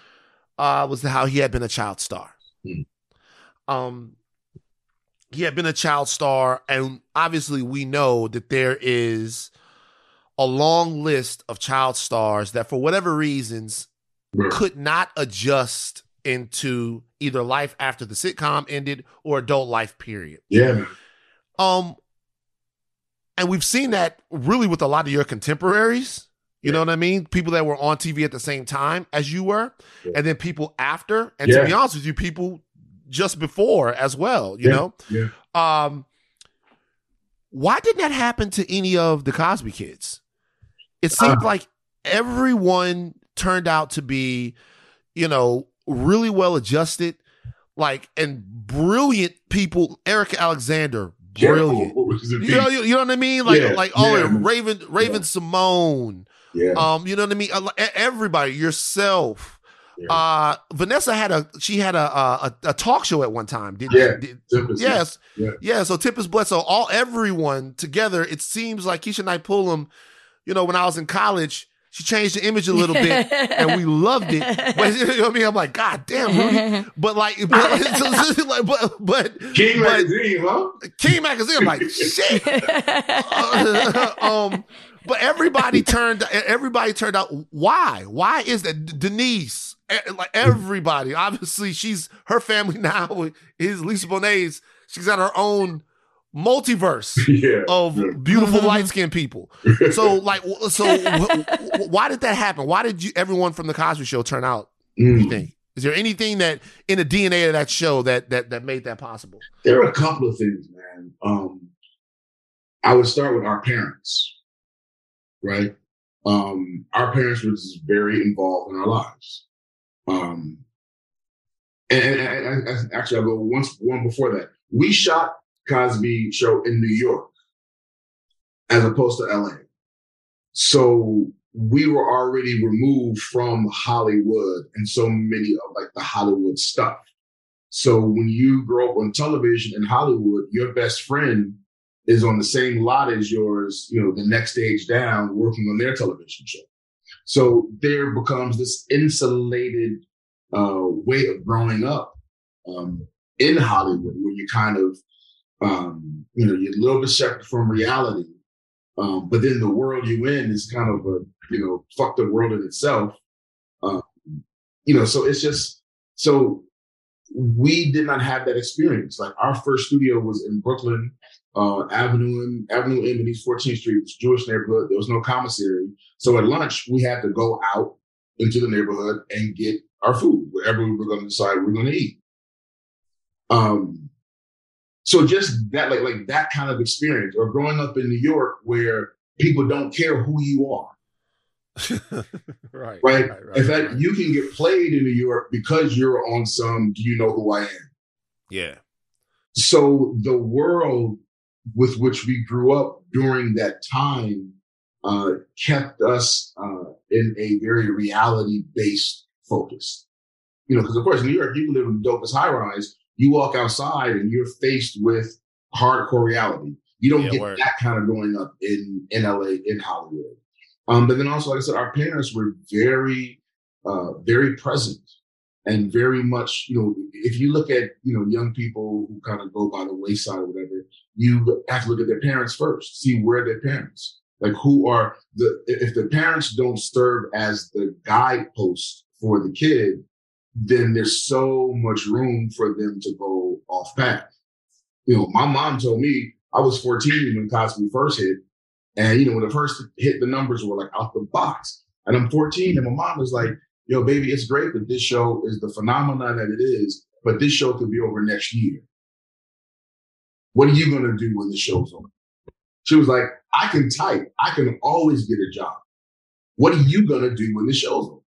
uh, was how he had been a child star. Mm. Um, he had been a child star, and obviously we know that there is a long list of child stars that, for whatever reasons, could not adjust into either life after the sitcom ended or adult life period. Yeah. Um, and we've seen that really with a lot of your contemporaries. You know what I mean? People that were on TV at the same time as you were, Yeah. and then people after, and Yeah. to be honest with you, people just before as well. You Yeah. know, Yeah. um, why didn't that happen to any of the Cosby kids? It seemed Uh. like everyone turned out to be, you know, really well adjusted, like and brilliant people. Erika Alexander, brilliant. What? You know, you, you know what I mean? Like, Yeah, like oh, yeah. Raven, Raven-Symoné. yeah. Um, you know what I mean? Everybody, yourself. Yeah. Uh, Vanessa had a she had a a, a talk show at one time. Did, Yeah. did- yes, Yeah. yeah. So Tip is blessed. So all everyone together. It seems like Keshia Knight Pulliam. You know, when I was in college, she changed the image a little bit, and we loved it. But <laughs> you know what I mean? I'm like, God damn, Rudy. But like, <laughs> but, <laughs> like, but, but King but- Magazine, huh? King Magazine, I'm like, shit. um, but everybody turned. Everybody turned out. Why? Why is that? D- Denise, eh, like everybody. Obviously, she's her family now is Lisa Bonet's. She's got her own multiverse <laughs> Yeah. of Yeah. beautiful light skinned people. So, <laughs> like, so w- w- why did that happen? Why did you everyone from the Cosby Show turn out? Mm. You think? Is there anything that in the DNA of that show that that that made that possible? There are a couple of things, man. Um, I would start with our parents, right? Um, our parents were just very involved in our lives. Um, and, and, and, and actually, I'll go once one before that. We shot Cosby show in New York as opposed to LA. So we were already removed from Hollywood and so many of like the Hollywood stuff. So when you grow up on television in Hollywood, your best friend is on the same lot as yours, you know, the next stage down working on their television show. So there becomes this insulated uh, way of growing up um, in Hollywood where you kind of, um, you know, you're a little bit separate from reality. Um, but then the world you in is kind of a, you know, fuck the world in itself. Um, you know, so it's just, so we did not have that experience. Like our first studio was in Brooklyn, uh, Avenue and Avenue and East 14th Street, Jewish neighborhood. There was no commissary. So at lunch, we had to go out into the neighborhood and get our food wherever we were going to decide we are going to eat. Um, so just that, like, like that kind of experience, or growing up in New York where people don't care who you are. <laughs> right, right, right. In fact, right. you can get played in New York because you're on some. Do you know who I am? Yeah. So the world with which we grew up during that time uh, kept us uh, in a very reality based focus. You know, because of course, in New York, you can live in the dopest high rise. You walk outside and you're faced with hardcore reality. You don't yeah, get word. that kind of growing up in in LA in Hollywood. Um, but then also, like I said, our parents were very, uh, very present and very much, you know, if you look at, you know, young people who kind of go by the wayside or whatever, you have to look at their parents first, see where their parents, like who are the, if the parents don't serve as the guidepost for the kid, then there's so much room for them to go off path. You know, my mom told me I was 14 when Cosby first hit. And, you know, when it first hit, the numbers were like out the box. And I'm 14 and my mom was like, yo, baby, it's great that this show is the phenomenon that it is, but this show could be over next year. What are you going to do when the show's over? She was like, I can type. I can always get a job. What are you going to do when the show's over?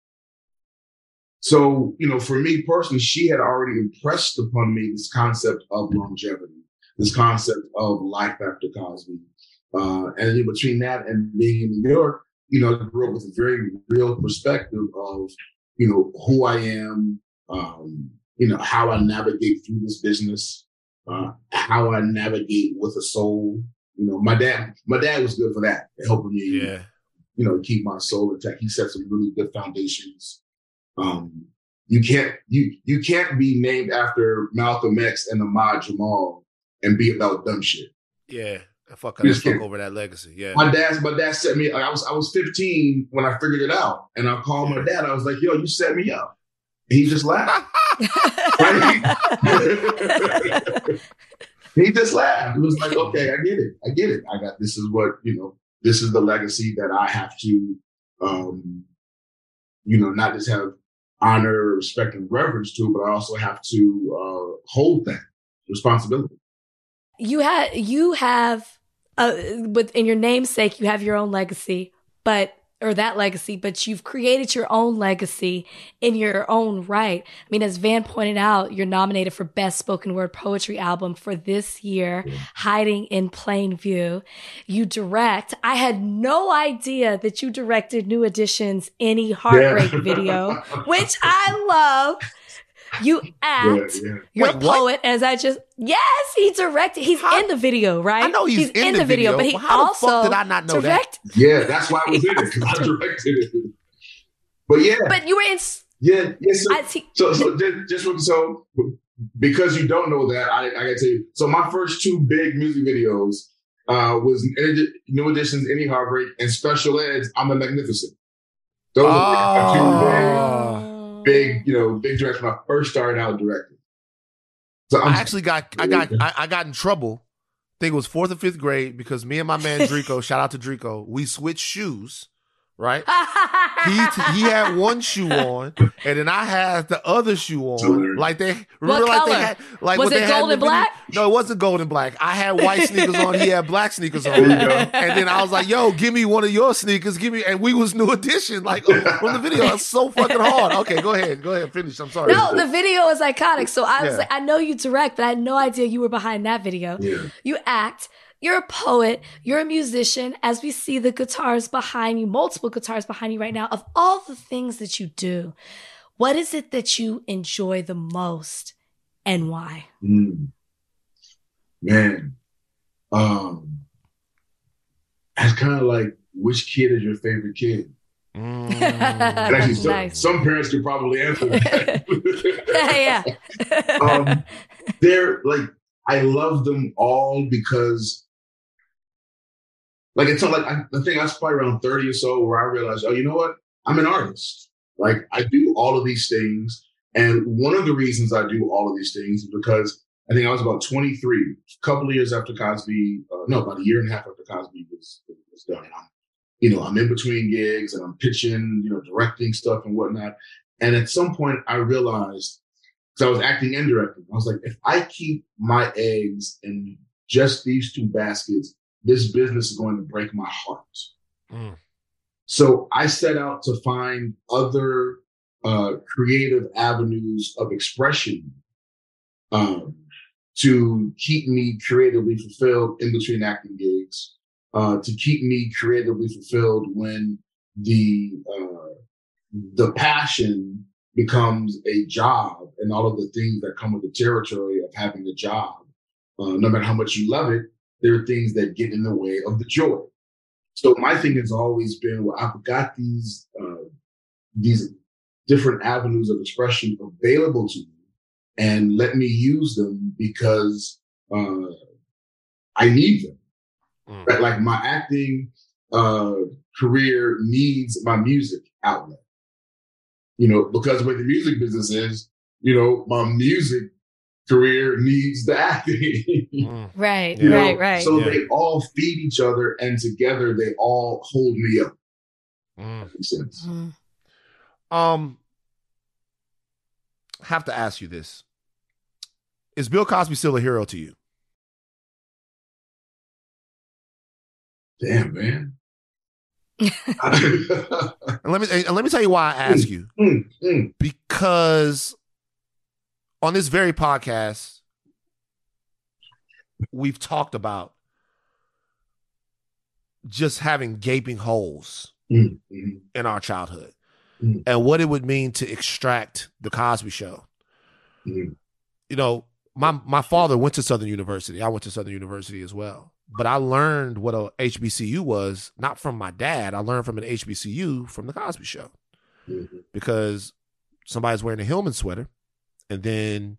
So, you know, for me personally, she had already impressed upon me this concept of longevity, this concept of life after Cosby. Uh, and in between that and being in New York, you know, I grew up with a very real perspective of, you know, who I am, um, you know, how I navigate through this business, uh, how I navigate with a soul. You know, my dad, my dad was good for that, helping me, yeah. you know, keep my soul intact. He set some really good foundations. Um, you can't, you, you can't be named after Malcolm X and Ahmad Jamal and be about dumb shit. Yeah. Fuck, I fuck over that legacy. Yeah. My dad, my dad set me. I was, I was 15 when I figured it out, and I called my dad. I was like, "Yo, you set me up." He just laughed. <laughs> he just laughed. It was like, okay, I get it. I get it. I got this is what, you know, this is the legacy that I have to um, you know, not just have honor, respect, and reverence to, but I also have to uh, hold that responsibility. You have you have uh, with in your namesake, you have your own legacy, but or that legacy, but you've created your own legacy in your own right. I mean, as Van pointed out, you're nominated for Best Spoken Word Poetry Album for this year. Hiding in Plain View. You direct. I had no idea that you directed New Edition's N.E. Heartbreak yeah. video, <laughs> which I love. You <laughs> act. Yeah, yeah. You're Wait, a poet, what? as I just yes, he directed. He's How? in the video, right? I know he's, he's in, in, the, video, video, but he well, also did I not know direct- that? Yeah, that's why I was in it because I <laughs> directed it. But yeah, but you were in. Yeah, yeah. So, see- so, so just, just so because you don't know that, I, I gotta tell you. So my first two big music videos uh, was New Edition's N.E. Heartbreak and Special Ed's I'm a Magnificent. Those oh. are two big big, you know, big direction when I first started out directing. So I'm, i actually got, I got, I, I, got in trouble. I think it was fourth or fifth grade because me and my man <laughs> Drico, shout out to Drico, we switched shoes, right? <laughs> he he had one shoe on, and then I had the other shoe on. Like they remember, What like color? they had, like Was what it they gold the and video- black? No, it wasn't gold and black. I had white <laughs> sneakers on. He had black sneakers on. There you go. And then I was like, "Yo, give me one of your sneakers. Give me." And we was new edition, like oh, from the video. It's so fucking hard. Okay, go ahead, go ahead, finish. I'm sorry. No, the video is iconic. So I was Yeah. like, I know you direct, but I had no idea you were behind that video. Yeah. You act. You're a poet. You're a musician. As we see the guitars behind you, multiple guitars behind you right now. Of all the things that you do, what is it that you enjoy the most, and why? Mm. Man, um, it's kind of like which kid is your favorite kid? Mm. Actually, some, Nice. some parents could probably answer that. <laughs> yeah, yeah. <laughs> um, they're like I love them all because, like, until like I, I think I was probably around thirty or so where I realized, oh, you know what? I'm an artist. Like I do all of these things, and one of the reasons I do all of these things is because I think I was about 23, a couple of years after Cosby. Uh, no, about a year and a half after Cosby was was done. And I'm, you know, I'm in between gigs and I'm pitching, you know, directing stuff and whatnot. And at some point, I realized because I was acting and directing. I was like, if I keep my eggs in just these two baskets, this business is going to break my heart. Mm. So I set out to find other uh, creative avenues of expression um, to keep me creatively fulfilled in between acting gigs, uh, to keep me creatively fulfilled when the uh, the passion becomes a job and all of the things that come with the territory of having a job. Uh, no matter how much you love it, there are things that get in the way of the joy. So my thing has always been, well, I've got these uh, these different avenues of expression available to me, and let me use them because uh, I need them. Mm. Right? Like my acting uh, career needs my music outlet. You know, because way the music business is, you know, my music career needs the acting. <laughs> Mm. right, You know, right, right. So Yeah. they all feed each other, and together they all hold me up. Mm. Makes sense. Mm. Um, have to ask you this: Is Bill Cosby still a hero to you? Damn, man. <laughs> And let me and let me tell you why I ask you. Mm, mm. because on this very podcast we've talked about just having gaping holes Mm, mm, in our childhood Mm. and what it would mean to extract the Cosby show. mm. You know, my my father went to Southern University. I went to Southern University as well. But I learned what a HBCU was not from my dad. I learned from an HBCU from the Cosby show Mhm. because somebody's wearing a Hillman sweater, and then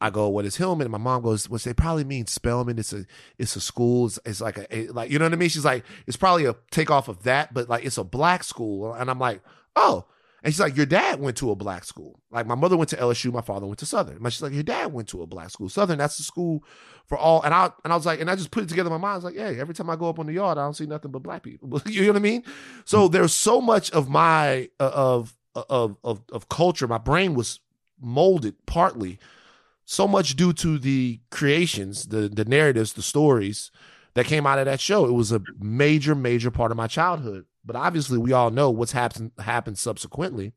I go, "What is Hillman?" And my mom goes, "Well, they probably mean Spelman. It's a it's a school. It's, it's like a, a- like you know what I mean." She's like, "It's probably a takeoff of that, but like it's a black school." And I'm like, "Oh." And she's like, "Your dad went to a black school. Like my mother went to LSU, my father went to Southern." But she's like, "Your dad went to a black school. Southern, that's the school for all." And I and I was like, and I just put it together in my mind. I was like, "Hey, every time I go up on the yard, I don't see nothing but black people." <laughs> you know what I mean? So there's so much of my uh, of of of of culture. My brain was molded partly so much due to the creations, the the narratives, the stories that came out of that show. It was a major, major part of my childhood. But obviously, we all know what's happened happened subsequently.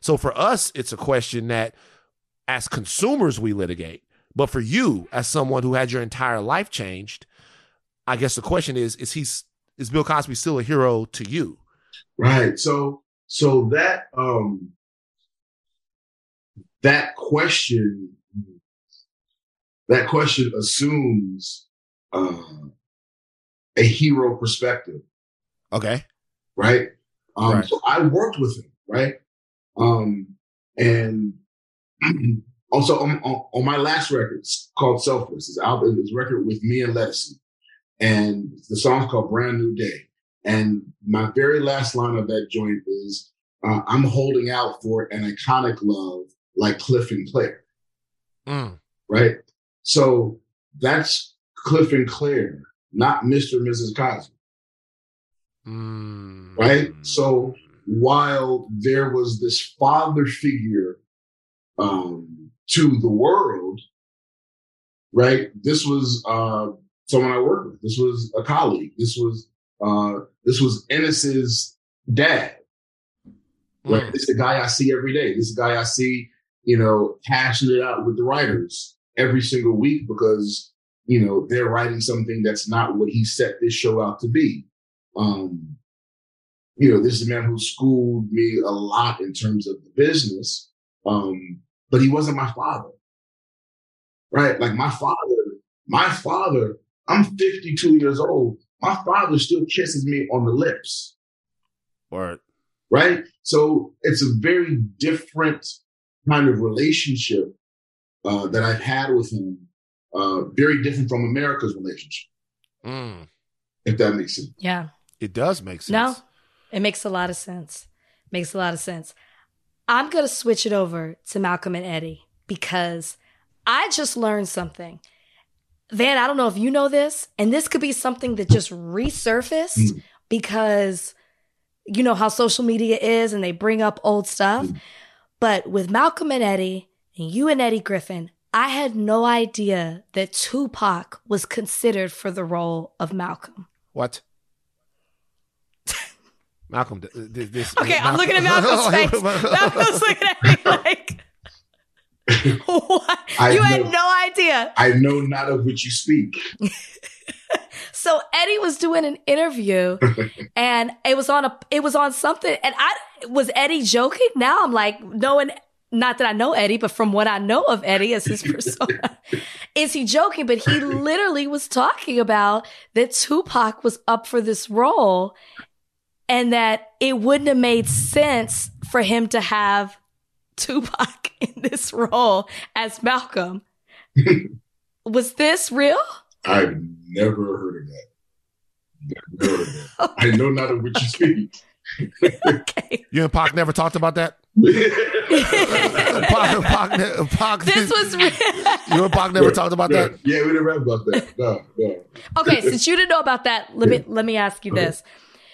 So for us, it's a question that, as consumers, we litigate. But for you, as someone who had your entire life changed, I guess the question is: Is he is Bill Cosby still a hero to you? Right. So so that um that question that question assumes uh, a hero perspective, Okay. right? Um Right. so I worked with him, right? Um and <clears throat> also on, on, on my last record it's called Selfless. It's album it's a record with me and Lettuce. And the song's called Brand New Day. And my very last line of that joint is, uh, I'm holding out for an iconic love like Cliff and Claire, Mm. right? So that's Cliff and Claire, not Mr. and Mrs. Cosby, Mm. right? So while there was this father figure um, to the world, right? This was uh, someone I worked with. This was a colleague. This was uh, this was Ennis's dad. Right? Mm. This is the guy I see every day. This is the guy I see, you know, hashing it out with the writers every single week because, you know, they're writing something that's not what he set this show out to be. Um, you know, this is a man who schooled me a lot in terms of the business. Um, but he wasn't my father. Right? Like my father, my father, I'm 52 years old. My father still kisses me on the lips Word. right? So it's a very different kind of relationship uh, that I've had with him. Uh, very different from America's relationship, Mm. if that makes sense. Yeah. It does make sense. No, it makes a lot of sense. Makes a lot of sense. I'm going to switch it over to Malcolm and Eddie because I just learned something. Van, I don't know if you know this, and this could be something that just resurfaced Mm. because you know how social media is and they bring up old stuff. Mm. But with Malcolm and Eddie, and you and Eddie Griffin, I had no idea that Tupac was considered for the role of Malcolm. What? Malcolm, th- th- this. Okay, I'm looking at Malcolm's <laughs> face. Malcolm's looking at me like, <laughs> what? I you had no idea. I know not of which you speak. <laughs> <laughs> So Eddie was doing an interview, <laughs> and it was on a, it was on something, and I was Eddie joking. Now I'm like, knowing, not that I know Eddie, but from what I know of Eddie as his persona, <laughs> is he joking? But he literally was talking about that Tupac was up for this role, and that it wouldn't have made sense for him to have Tupac in this role as Malcolm. was this real? I've never heard of that. Never heard of that. I know not of which you <laughs> speak. Okay. You and Pac never talked about that. <laughs> Pac, Pac, Pac, This was real. you and Pac never talked about yeah, that. yeah, we didn't rap about that. No, no. okay, since you didn't know about that, let me let me ask you this.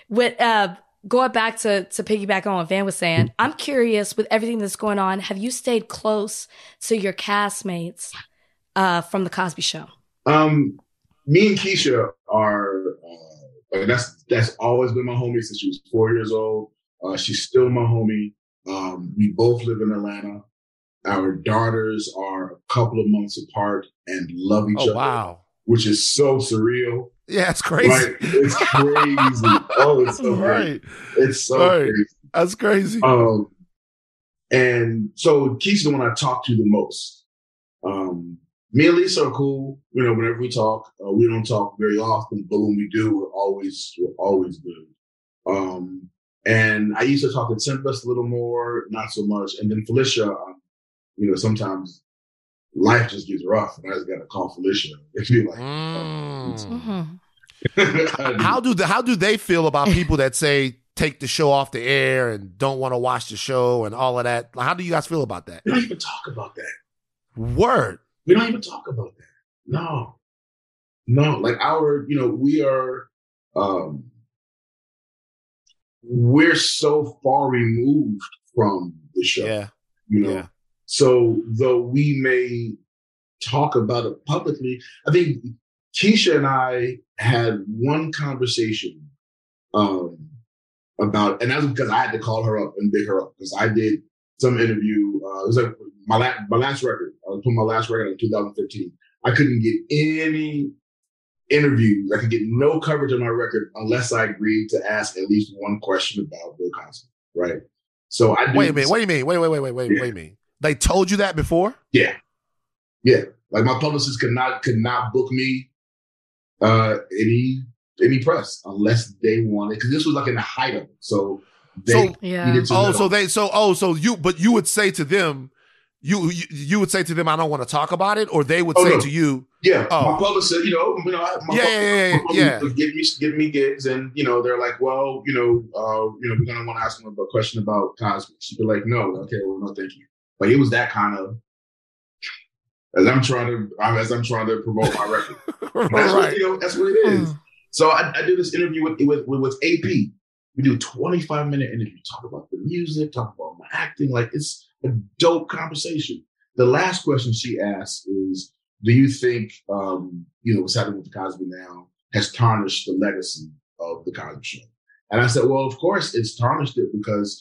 With uh going back to to piggyback on what Van was saying, I'm curious with everything that's going on, have you stayed close to your castmates uh from the Cosby show? Um, me and Keshia are. Uh, like that's that's always been my homie since she was four years old. Uh, she's still my homie. Um, we both live in Atlanta. Our daughters are a couple of months apart and love each Oh other, wow. which is so surreal. Yeah, it's crazy. Right? It's crazy. <laughs> oh, it's so right. It's so Right. crazy. That's crazy. Um, and so Keshia's the one I talk to the most. Um, me and Lisa are cool. You know, whenever we talk, uh, we don't talk very often, but when we do, we're always we're always good. Um, and I used to talk to Tempestt a little more, not so much. And then Phylicia, um, you know, sometimes life just gets rough, and I just got to call Phylicia and be like, Mm. Mm-hmm. <laughs> How do the how do they feel about people that say take the show off the air and don't want to watch the show and all of that? How do you guys feel about that? we don't even talk about that. Word. We don't even talk about that. No. No, like our, you know, we are um we're so far removed from the show. Yeah. You know. Yeah. So though we may talk about it publicly, I think Keshia and I had one conversation um about and that was because I had to call her up and big her up because I did some interview. Uh, it was like my last my last record. I was putting my last record in 2015. I couldn't get any interviews. I could get no coverage on my record unless I agreed to ask at least one question about Bill Cosby. Right. So I Wait a minute. What do you mean? Wait, wait, wait, wait, wait, Yeah. wait a minute. They told you that before? Yeah. Yeah. Like my publicist could not could not book me uh any any press unless they wanted because this was like in the height of it. So they So- Yeah. Oh, so they so oh so you but you would say to them, you you, you would say to them, I don't want to talk about it, or they would Oh, say no. to you, yeah, Oh. my publicist, you know, you know, my Yeah, yeah, yeah, my yeah, would give me give me gigs, and you know, they're like, well, you know, uh, you know, we're gonna want to ask them a question about Cosby. She'd be like, no, okay, well, no, thank you. Like it was that kind of as I'm trying to as I'm trying to promote my record. <laughs> That's what, you know, that's what it is. Mm. So I, I did this interview with, with with with AP, We do 25 minute interview, talk about the music, talk about my acting. Like it's a dope conversation. The last question she asked is, do you think, um, you know, what's happening with the Cosby now has tarnished the legacy of the Cosby Show? And I said, well, of course it's tarnished it because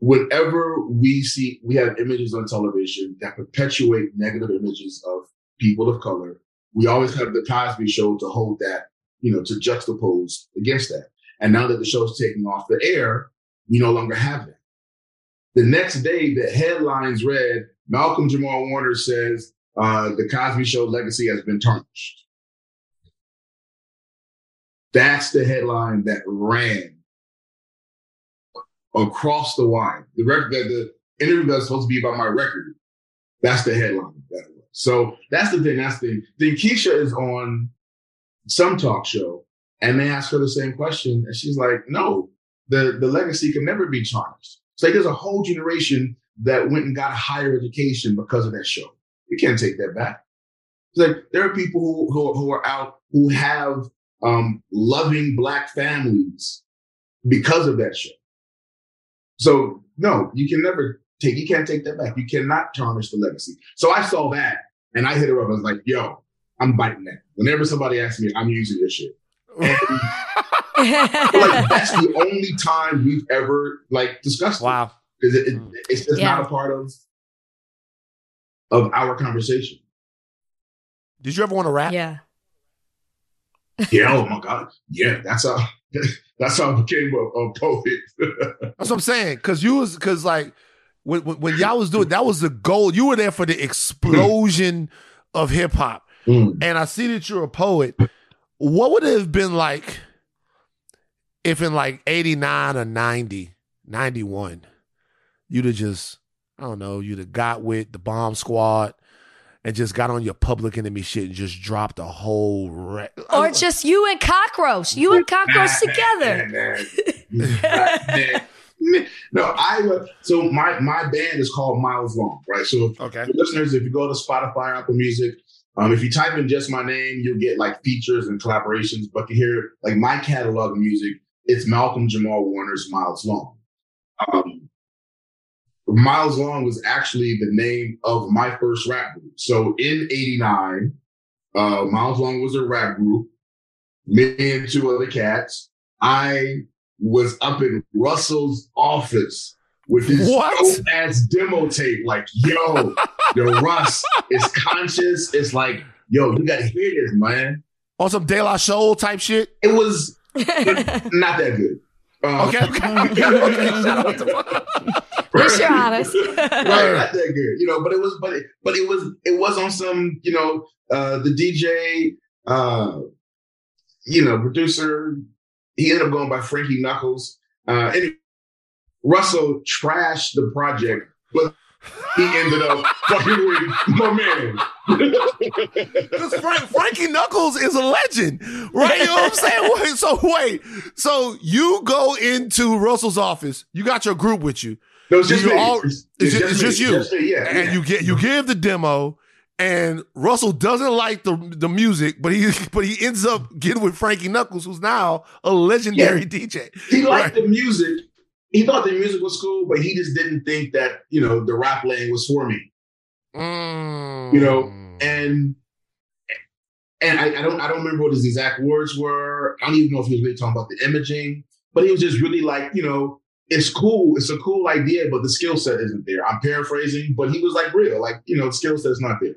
whenever we see, we have images on television that perpetuate negative images of people of color. We always have the Cosby Show to hold that, you know, to juxtapose against that. And now that the show's taking off the air, we no longer have that. The next day, the headlines read Malcolm Jamal Warner says uh, the Cosby Show legacy has been tarnished. That's the headline that ran across the wire. The record, the, the interview that's supposed to be about my record. That's the headline. That was. So that's the thing. That's the thing. Then Keshia is on some talk show, and they ask her the same question, and she's like, "No, the the legacy can never be tarnished." So like, there's a whole generation that went and got a higher education because of that show. You can't take that back. It's like there are people who who, who are out who have um, loving black families because of that show. So no, you can never take, you can't take that back. You cannot tarnish the legacy. So I saw that and I hit her up. I was like, yo, I'm biting that. Whenever somebody asks me, I'm using this shit. And, like that's the only time we've ever like discussed. Wow. Because it, it, it's just Yeah. not a part of of our conversation. Did you ever want to rap? yeah. Yeah. Oh my God. Yeah. That's how. <laughs> That's how I became a, a poet. <laughs> That's what I'm saying. Cause you was cause like when, when when y'all was doing that was the goal. You were there for the explosion of hip hop. Mm. And I see that you're a poet. What would it have been like if in like 89 or 90, 91, you'd have just, I don't know, you'd have got with the bomb squad and just got on your public enemy shit and just dropped a whole re- Or just you and Cockroach. You and Cockroach together. <laughs> No, I uh, so my my band is called Miles Long, right? So Okay. listeners, if you go to Spotify, Apple Music, um, if you type in just my name, you'll get like features and collaborations. But to hear like my catalog of music, it's Malcolm Jamal Warner's Miles Long. Um, Miles Long was actually the name of my first rap group. So in '89, uh, Miles Long was a rap group. Me and two other cats. I was up in Russell's office with his What? dope ass demo tape. Like, yo, the <laughs> Russ is conscious. It's like, yo, you gotta hear this, man. On some De La Soul type shit. It was <laughs> not that good. Um, Okay. okay. Shout out to- At least you're honest. right, not that good, you know. But it was, but it, but it was, it was on some, you know, uh, the DJ, uh, you know, producer. He ended up going by Frankie Knuckles. Uh, and Russell trashed the project, but he ended up fucking with my man. <laughs> Because Frank, Frankie Knuckles is a legend, right? You know what I'm saying? <laughs> Wait, so wait, so you go into Russell's office, you got your group with you, No, it's just all- it's, it's ju- it's just you. me, yeah, and yeah. you get you give the demo, and Russell doesn't like the the music, but he <laughs> but he ends up getting with Frankie Knuckles, who's now a legendary DJ. he liked Right. the music. He thought the music was cool, but he just didn't think that you know the rap lane was for me. Mm. You know, And and I, I don't I don't remember what his exact words were. I don't even know if he was really talking about the imaging, but he was just really like, you know, it's cool, it's a cool idea, but the skill set isn't there. I'm paraphrasing, but he was like real, like you know, the skill set's not there.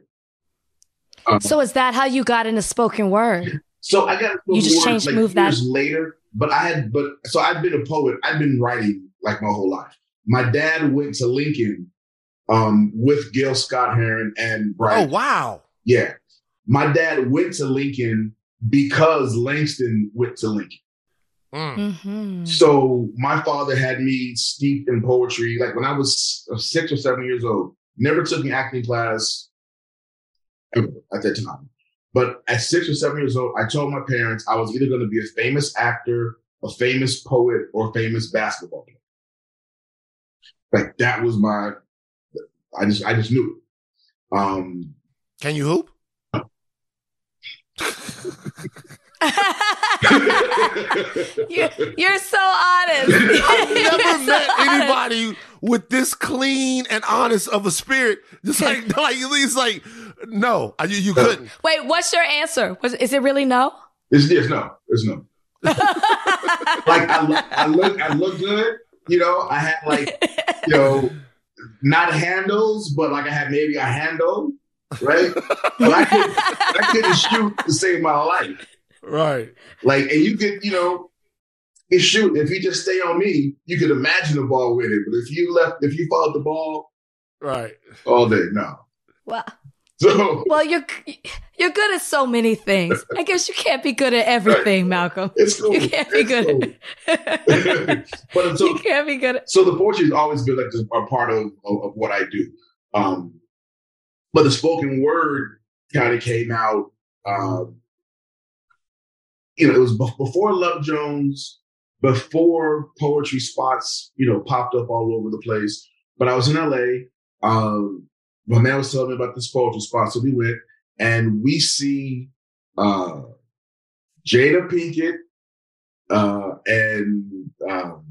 Um, so is that how you got into spoken word? So I got You just awards, changed- like moved that- later, but I had but so I've been a poet. I've been writing like my whole life. My dad went to Lincoln um, with Gil Scott Heron and Brian. oh wow, Yeah, my dad went to Lincoln because Langston went to Lincoln. Mm. Mm-hmm. So my father had me steeped in poetry. Like when I was six or seven years old, never took an acting class ever at that time. But at six or seven years old, I told my parents I was either going to be a famous actor, a famous poet, or a famous basketball player. Like that was my. I just I just knew it. Um, Can you hoop? you're, you're so honest. I've <laughs> never You're so met honest. anybody with this clean and honest of a spirit. Just like, <laughs> like he's like, no, you, you couldn't. Wait, what's your answer? Was, is it really no? It's yes, no, it's no. <laughs> Like I, look, I look, I look good. You know, I had like, <laughs> you know, not handles, but like I had maybe a handle, right? But I couldn't, I couldn't shoot to save my life. Right. Like, and you could, you know, you shoot. If you just stay on me, you could imagine the ball with it. But if you left, if you followed the ball Right. all day, no. well, <laughs> So well, you're you're good at so many things. I guess you can't be good at everything, <laughs> Malcolm. it's cool. You can't be It's good. At, but <laughs> so, you can't be good at. so the poetry has always been like a part of, of, of what I do. Um, but the spoken word kind of came out. Um, you know, it was before Love Jones, before poetry spots, you know, popped up all over the place. But I was in LA. Um, my man was telling me about this poetry spot, so we went and we see uh, Jada Pinkett uh, and um,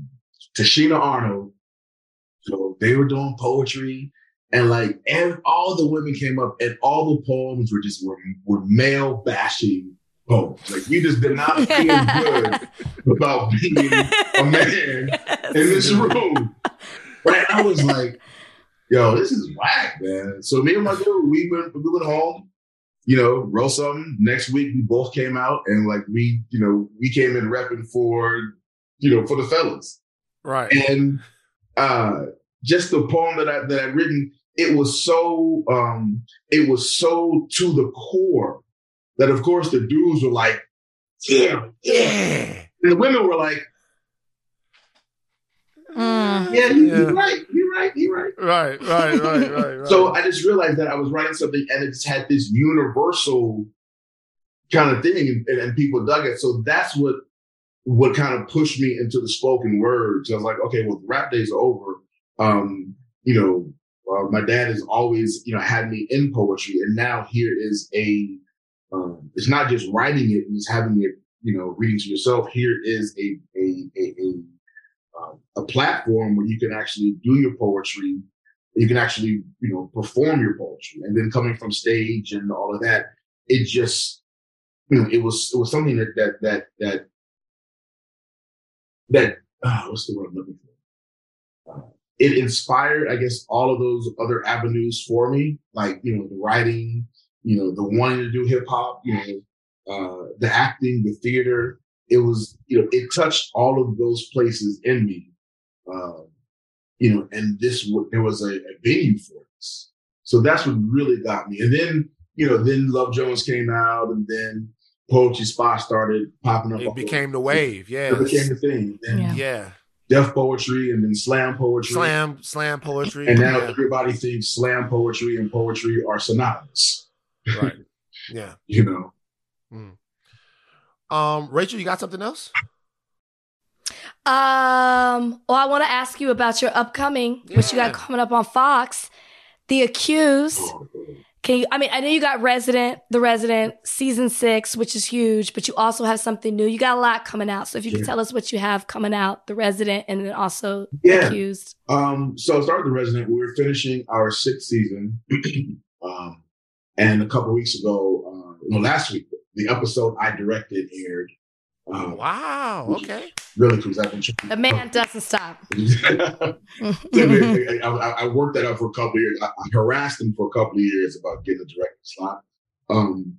Tichina Arnold. So they were doing poetry, and like and all the women came up, and all the poems were just were, were male bashing poems. Like you just did not <laughs> feel good about being a man in this room. Right? I was like, yo, this is whack, man. So me and my dude, we went we went home, you know, wrote something. Next week we both came out and like we, you know, we came in repping for, you know, for the fellas. Right. And uh just the poem that I that I'd written, it was so um it was so to the core that of course the dudes were like, yeah, yeah. And the women were like, Mm. yeah, you, Yeah. you're right, you're right, you're right. Right. Right. Right. Right. <laughs> Right. So I just realized that I was writing something and it just had this universal kind of thing and, and people dug it. So that's what what kind of pushed me into the spoken words. I was like, okay, well, the rap days are over. Um, you know, uh, my dad has always, you know, had me in poetry and now here is a, um, it's not just writing it and just having it, you know, reading to yourself. Here is a, a, a, a, a platform where you can actually do your poetry you can actually, you know, perform your poetry. And then coming from stage and all of that, it just, you know, it was it was something that that that that that uh, what's the word I'm looking for? Uh, it inspired, I guess, all of those other avenues for me, like you know, the writing, you know, the wanting to do hip hop, you know, uh, the acting, the theater. It was, you know, it touched all of those places in me. Um, you know, and this w- there was a, a venue for this. So that's what really got me. And then, you know, then Love Jones came out, and then Poetry Spot started popping up. it became the wave. Yeah. It became the thing. Then Yeah. Yeah. Def Poetry, and then Slam Poetry. Slam. Slam poetry. And now yeah. everybody thinks Slam Poetry and poetry are synonymous. Right. <laughs> Yeah. You know. Um, Rachel, you got something else? Um, well, I want to ask you about your upcoming, what you got coming up on Fox, The Accused. Can you? I mean, I know you got Resident, The Resident, season six, which is huge, but you also have something new. You got a lot coming out. So if you could tell us what you have coming out, The Resident, and then also Yeah. Accused. Um, so start the resident. We're finishing our sixth season. <clears throat> um, and a couple weeks ago, uh, no, last week, the episode I directed aired. Um, Wow. Okay. Really, because I've been trying. The man doesn't stop. <laughs> I, I, I worked that out for a couple of years. I, I harassed him for a couple of years about getting a directing slot. Um,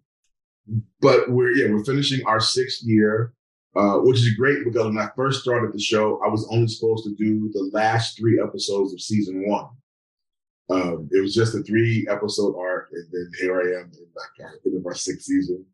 but we're yeah, we're finishing our sixth year, uh, which is great because when I first started the show, I was only supposed to do the last three episodes of season one. Um, it was just a three episode arc, and then here I am in like end of our sixth season.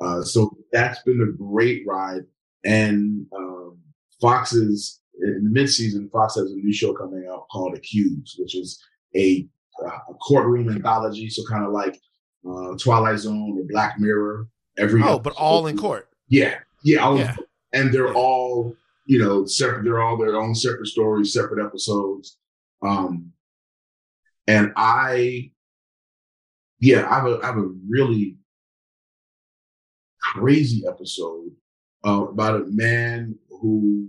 Uh, so that's been a great ride. And um, Fox's in the mid season, Fox has a new show coming out called Accused, which is a, uh, a courtroom anthology. So kind of like uh, Twilight Zone or Black Mirror. Every Oh, but all in court. yeah, yeah, Yeah. and they're all you know separate. They're all their own separate stories, separate episodes. Um, and I, yeah, I have a I have a really crazy episode uh, about a man who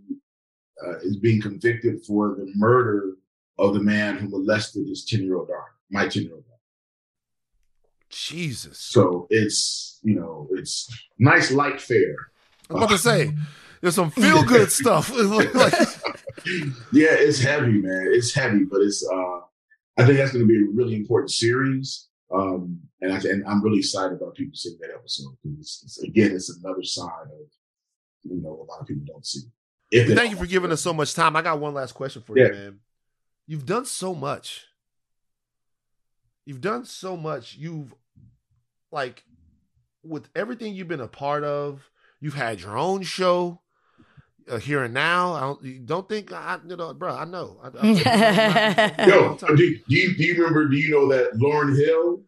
uh, is being convicted for the murder of the man who molested his 10 year old daughter, my 10 year old daughter. Jesus. So it's, you know, it's nice light fare. I'm about to say, <laughs> there's some feel good <laughs> stuff. <laughs> Like, yeah, it's heavy, man. It's heavy, but it's, uh, I think that's going to be a really important series. Um, and, I, and I'm really excited about people seeing that episode because it's, again, it's another side of, you know, a lot of people don't see. If Thank you for giving us so much time. I got one last question for Yeah. you, man. You've done so much. You've done so much. You've like with everything you've been a part of. You've had your own show. Uh, here and now, I don't, you don't think I, you know, bro. I know. I, I, <laughs> Yo, do, do you do you remember? Do you know that Lauryn Hill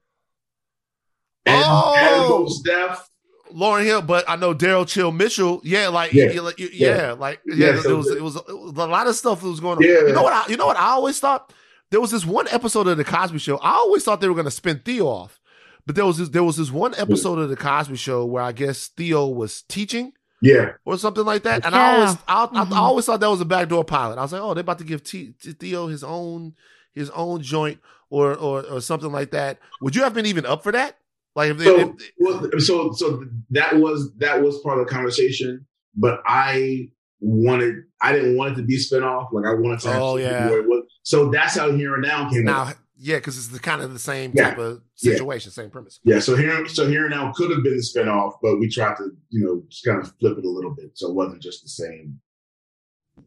and, Oh! and Mos Def? Lauryn Hill, but I know Daryl Chill Mitchell. Yeah, like Yeah. yeah, yeah, yeah, like yeah. Yeah, so it, was, it was it was a lot of stuff that was going on. Yeah. You know what? I, you know what I always thought. There was this one episode of the Cosby Show. I always thought they were going to spin Theo off, but there was this, there was this one episode of the Cosby Show where I guess Theo was teaching Yeah, or something like that, and Yeah. I always I, I, Mhm. I always thought that was a backdoor pilot. I was like, oh, they're about to give T, T- Theo his own his own joint or, or or something like that. Would you have been even up for that? Like if they, So, if, well, so so that was that was part of the conversation, but I wanted I didn't want it to be a spinoff. Like I wanted to. Oh, yeah. where it was- so that's how Here and Now came now out. Yeah, because it's the kind of the same Yeah. type of Yeah. situation, same premise. Yeah, so here so Here Now could have been the spinoff, but we tried to you know just kind of flip it a little bit, so it wasn't just the same.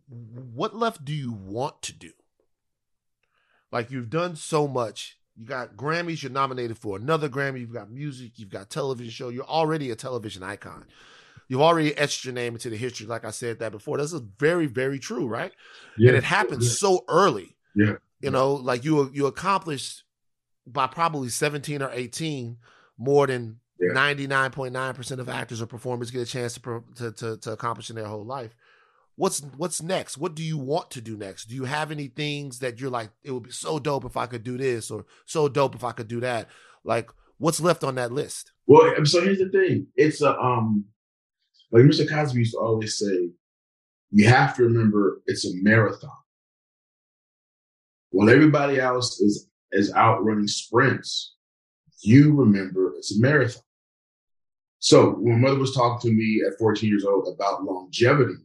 what left do you want to do? Like you've done so much. You got Grammys, you're nominated for another Grammy, you've got music, you've got television show, you're already a television icon. You've already etched your name into the history, like I said that before. This is very, very true, right? Yeah, And it happened so early. Yeah. You know, like you you accomplished by probably 17 or 18 more than Yeah. 99.9% of actors or performers get a chance to, to to to accomplish in their whole life. What's what's next? What do you want to do next? Do you have any things that you're like it would be so dope if I could do this or so dope if I could do that? Like what's left on that list? Well, so here's the thing. It's a um like Mr. Cosby used to always say, you have to remember it's a marathon. While everybody else is is out running sprints, you remember it's a marathon. So when mother was talking to me at 14 years old about longevity,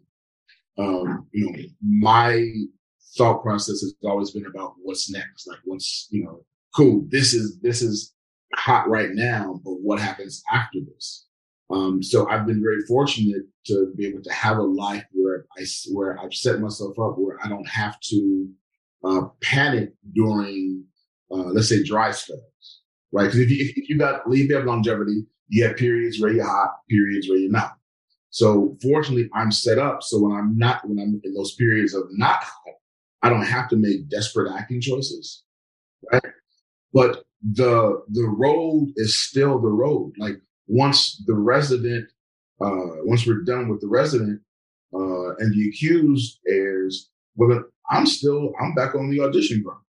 um, you know, my thought process has always been about what's next. Like what's, you know, cool, this is this is hot right now, but what happens after this? Um, so I've been very fortunate to be able to have a life where I where I've set myself up where I don't have to uh, panic during, uh, let's say, dry spells, right? Because if you if you got if you have longevity, you have periods where you're hot, periods where you're not. So fortunately, I'm set up so when I'm not when I'm in those periods of not hot, I don't have to make desperate acting choices, right? But the the road is still the road. Like once the resident, uh, once we're done with the resident, uh, and the accused airs, well, I'm still I'm back on the audition ground,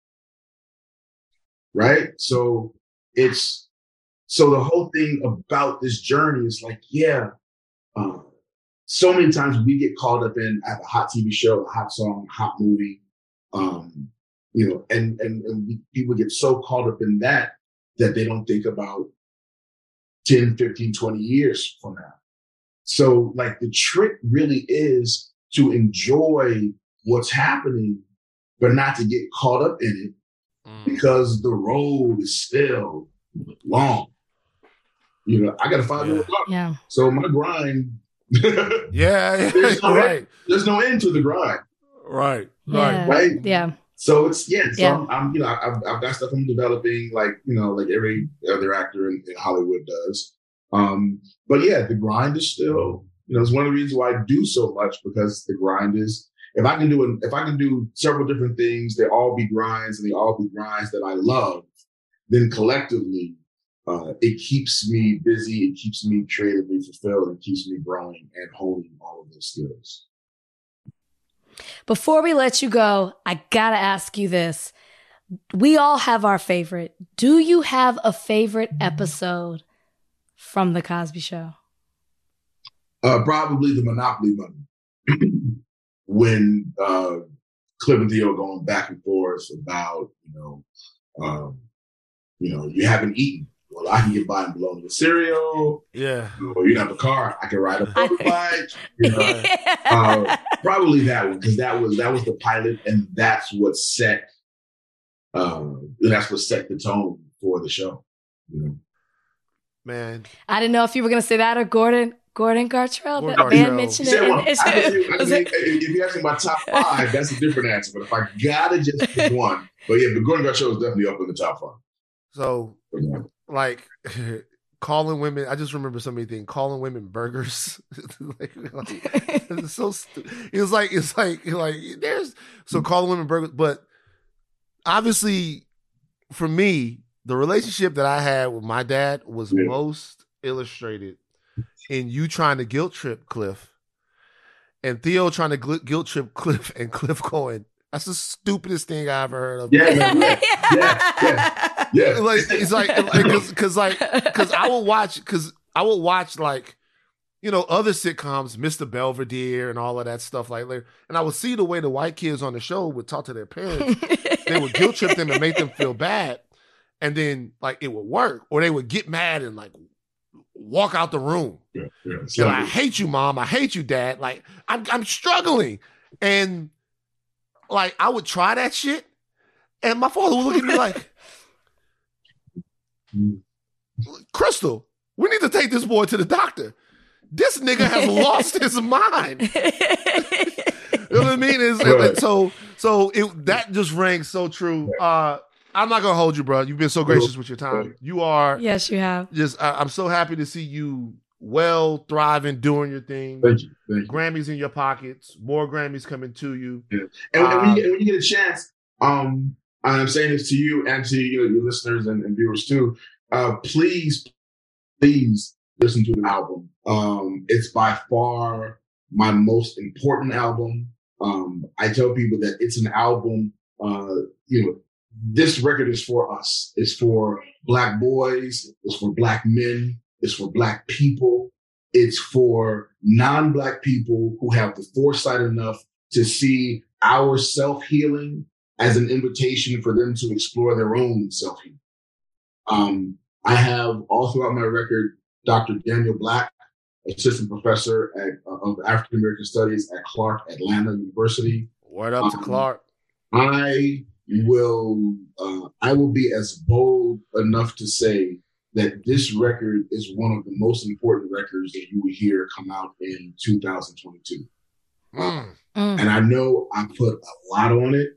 right? So it's so the whole thing about this journey is like, yeah, uh, so many times we get caught up in have a hot TV show, a hot song, a hot movie, um, you know, and and, and we, people get so caught up in that that they don't think about 10, 15, 20 years from now. So like the trick really is to enjoy what's happening, but not to get caught up in it Mm. because the road is still long. You know, I got a five year old Yeah. so my grind. <laughs> Yeah, yeah, There's no right, There's no end to the grind, right, Yeah. right. right? Yeah. So it's yeah. So Yeah. I'm, I'm, you know, I've, I've got stuff I'm developing, like you know, like every other actor in, in Hollywood does. Um, but yeah, the grind is still, you know, it's one of the reasons why I do so much because the grind is. If I can do if I can do several different things, they all be grinds and they all be grinds that I love, then collectively, uh, it keeps me busy, it keeps me creatively fulfilled, it keeps me growing and honing all of those skills. Before we let you go, I gotta ask you this. We all have our favorite. Do you have a favorite episode from The Cosby Show? Uh, probably the Monopoly money. When uh, Cliff and Theo going back and forth about, you know, um, you know, you haven't eaten. Well, I can get by and bologna with cereal. Yeah. Or you don't have a car, I can ride a <laughs> motorbike. you <laughs> know, uh, probably that one because that was that was the pilot, and that's what set. Um, and that's what set the tone for the show. You know? Man, I didn't know if you were going to say that or Gordon. Gordon Gartrell, Gordon that man Gartrell. mentioned Say it. one. in- I can see- I mean, <laughs> it- if you ask me my top <laughs> five, that's a different answer. But if I gotta just pick <laughs> one, but yeah, but Gordon Gartrell is definitely up in the top five. so like calling women i just remember so many things calling women burgers like, like, it's so stu- it's like it's like like there's so calling women burgers but obviously for me the relationship that i had with my dad was Yeah. most illustrated in you trying to guilt trip cliff and theo trying to gl- guilt trip cliff and cliff going that's the stupidest thing i ever heard of Yeah, man, <laughs> yeah, yeah, yeah. like it's like because because like because I will watch because I will watch like you know other sitcoms, Mr. Belvedere and all of that stuff like there, and I would see the way the white kids on the show would talk to their parents. they would guilt trip them and make them feel bad, and then like it would work, or they would get mad and like walk out the room. yeah, yeah. So, I hate you, mom. I hate you, dad. Like I'm I'm struggling, and like I would try that shit, and my father would look at me like. <laughs> Crystal, we need to take this boy to the doctor. This nigga has lost his mind. <laughs> You know what I mean? It's, Right. so so it that just rang so true. Uh I'm not gonna hold you, bro. You've been so gracious with your time. You are yes, you have. just I, I'm so happy to see you well thriving, doing your thing. thank you, thank you. Grammys in your pockets, more Grammys coming to you. And, and when, Um, you, and when you get a chance, um, I'm saying this to you and to you know, your listeners and, and viewers too. Uh, please, please listen to the album. Um, it's by far my most important album. Um, I tell people that it's an album. Uh, you know, this record is for us. It's for black boys. It's for black men. It's for black people. It's for non-black people who have the foresight enough to see our self healing as an invitation for them to explore their own self healing. Um, I have all throughout my record Dr. Daniel Black, assistant professor at, uh, of African American Studies at Clark Atlanta University. Word up to Um, Clark. I will uh, I will be as bold enough to say that this record is one of the most important records that you will hear come out in 2022. Mm. Mm. and I know I put a lot on it.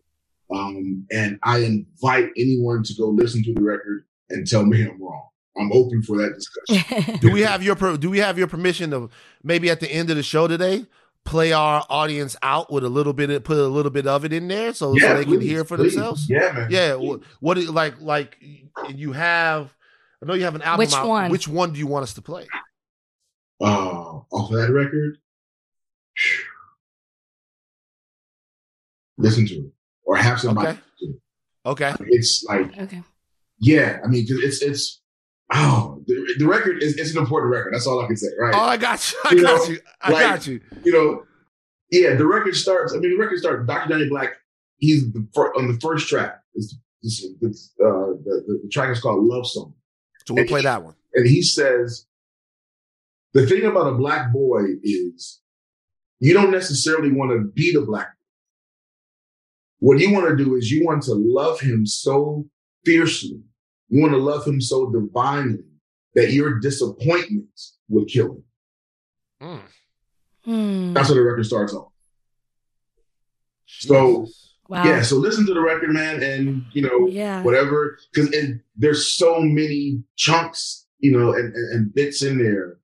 Um, and I invite anyone to go listen to the record and tell me I'm wrong. I'm open for that discussion. <laughs> do we have your per- do we have your permission to maybe at the end of the show today play our audience out with a little bit of, put a little bit of it in there so, so they can hear for please. themselves Yeah, man. yeah what, what is- like like you have i know you have an album Which out. one? which one do you want us to play Uh, off of that record, <sighs> listen to it or have somebody. Okay. listen okay to it. It's like, okay. yeah, I mean it's, it's, oh, the, the record is, it's an important record. That's all I can say, right? oh i got you i You got know, you i like- got you you know, yeah, the record starts. I mean, the record starts. Dr. Daniel Black. He's the on the first track. It's, it's, it's, uh, the, the, the track is called "Love Song," so we'll play that one and he says, "The thing about a black boy is, you don't necessarily want to be the black. boy. What you want to do is you want to love him so fiercely. You want to love him so divinely that your disappointment would kill him. Mm. That's what the record starts on. So- Wow. Yeah, so listen to the record, man, and you know Yeah. whatever, because there's so many chunks, you know, and, and, and bits in there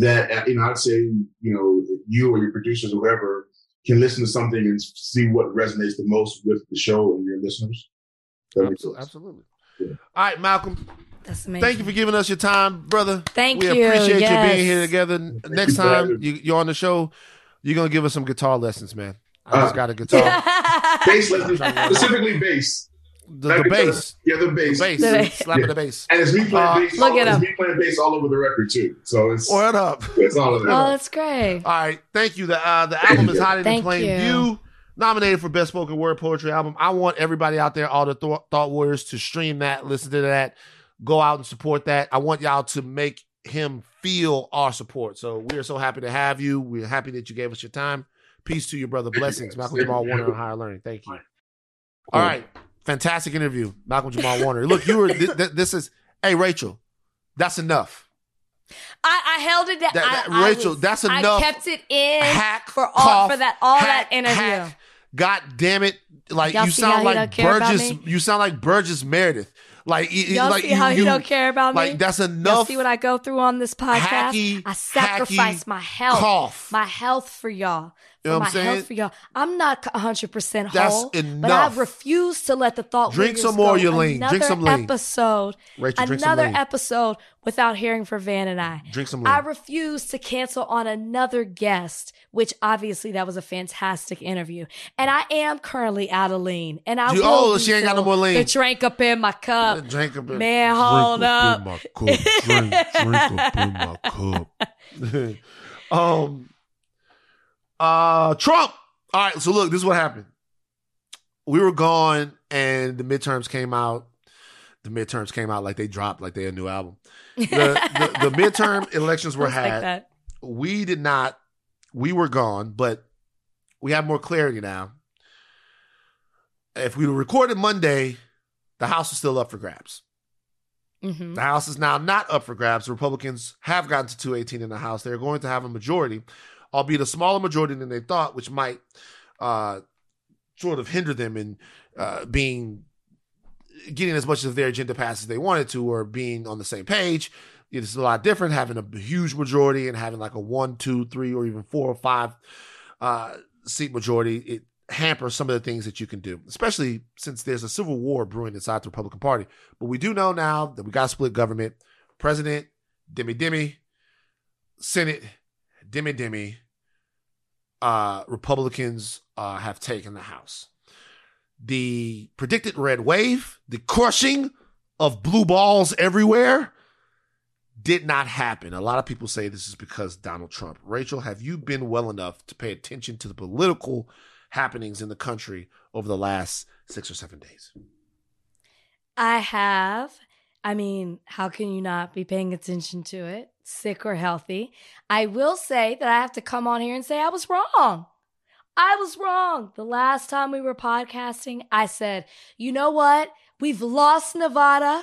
that uh, you know I'd say you know you or your producers or whoever can listen to something and see what resonates the most with the show and your listeners. That makes Absol- sense. absolutely Yeah. all right malcolm That's amazing. thank you for giving us your time brother Thank we you. We appreciate you being here together N- next you time you, you're on the show you're gonna give us some guitar lessons man i just Uh, got a guitar <laughs> Bass lessons, <laughs> specifically bass. the, Not the because- bass, Yeah, the bass. the bass. bass, The- slapping the bass. And it's me playing Uh, bass. Look all, at it's me playing bass all over the record too. So it's What up? it's all of Oh, that's great. All right, thank you. The uh, the album is hot in Thank plain you. view. Nominated for best spoken word poetry album. I want everybody out there, all the Thought thought warriors, to stream that, listen to that, go out and support that. I want y'all to make him feel our support. So we are so happy to have you. We're happy that you gave us your time. Peace to your brother. Thank Blessings, guys. Malcolm Thank Jamal. Warner on Higher Learning. Thank you. Cool. All right, fantastic interview, Malcolm Jamal <laughs> Warner. Look, you were. Th- th- this is. Hey, Rachel, that's enough. I, I held it down. That- that- I- I Rachel, was- that's I kept it in hack for all cough, for that all hack, that interview. hack. God damn it! Like Y'all you sound like don't care about Burgess. You sound like Burgess Meredith. Like Y'all like see you, how you- don't care about me? Like that's Y'all enough. see what I go through on this podcast? hacky, I sacrifice my health, cough. my health for y'all. For You know what my I'm saying? health for y'all. I'm not 100 percent That's whole, but I refuse to let the thought Drink some more, go Yulene. Another Drink some lean. Another episode, Rachel, drink some another lean. episode without hearing from Van and I. Drink some Lean. I refuse to cancel on another guest, which obviously that was a fantastic interview. And I am currently out of lean. And I You- will oh, she ain't got no more lean. The drink up in my cup. Drink a bit. Man, hold up. In my cup. Drink, drink up in my <laughs> cup. <laughs> um. Uh, Trump. All right. So look, this is what happened. We were gone, and the midterms came out. The midterms came out like they dropped, like they a new album. The, the, the <laughs> midterm elections were like had. that. we did not we were gone but we have more clarity now if we recorded monday the house is still up for grabs Mhm. the house is now not up for grabs the republicans have gotten to 218 in the house they're going to have a majority albeit a smaller majority than they thought which might uh, sort of hinder them in uh, being getting as much of their agenda passed as they wanted to or being on the same page it's a lot different having a huge majority and having like a one, two, three, or even four or five uh, seat majority. It hampers some of the things that you can do, especially since there's a civil war brewing inside the Republican Party. But we do know now that we got split government. President, Demi Demi, Senate, Demi Demi. Uh, Republicans uh, have taken the House. The predicted red wave, the crushing of blue balls everywhere did not happen. A lot of people say this is because Donald Trump. Rachel, have you been well enough to pay attention to the political happenings in the country over the last six or seven days? I have. I mean, how can you not be paying attention to it, sick or healthy? I will say that I have to come on here and say I was wrong. I was wrong. The last time we were podcasting, I said, you know what? We've lost Nevada.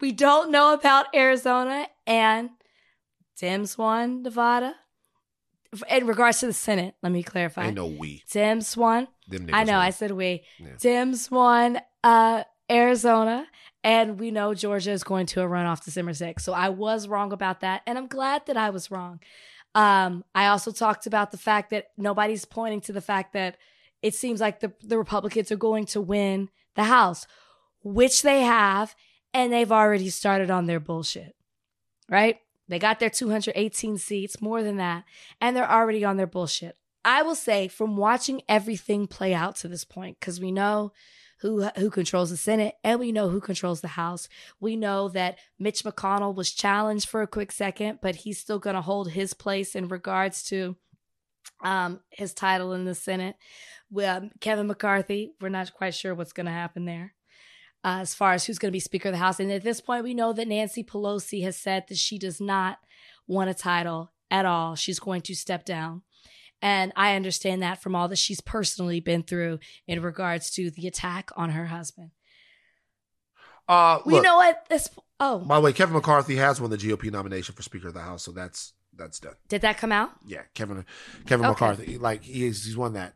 We don't know about Arizona and Dems won Nevada. In regards to the Senate, let me clarify. I know we. Dems won. I know. won. I said we. Yeah. Dems won uh, Arizona, and we know Georgia is going to a runoff December 6th. So I was wrong about that, and I'm glad that I was wrong. Um, I also talked about the fact that nobody's pointing to the fact that it seems like the, the Republicans are going to win the House, which they have, and they've already started on their bullshit, right? They got their 218 seats, more than that, and they're already on their bullshit. I will say from watching everything play out to this point, because we know who who controls the Senate and we know who controls the House. We know that Mitch McConnell was challenged for a quick second, but he's still going to hold his place in regards to um, his title in the Senate. Well, Kevin McCarthy, we're not quite sure what's going to happen there. Uh, as far as who's going to be Speaker of the House. And at this point, we know that Nancy Pelosi has said that she does not want a title at all. She's going to step down. And I understand that from all that she's personally been through in regards to the attack on her husband. Uh, Well, look, you know what? This oh, by the way, Kevin McCarthy has won the GOP nomination for Speaker of the House, so that's that's done. did that come out? Yeah, Kevin Kevin Okay. McCarthy, like he's he's won that.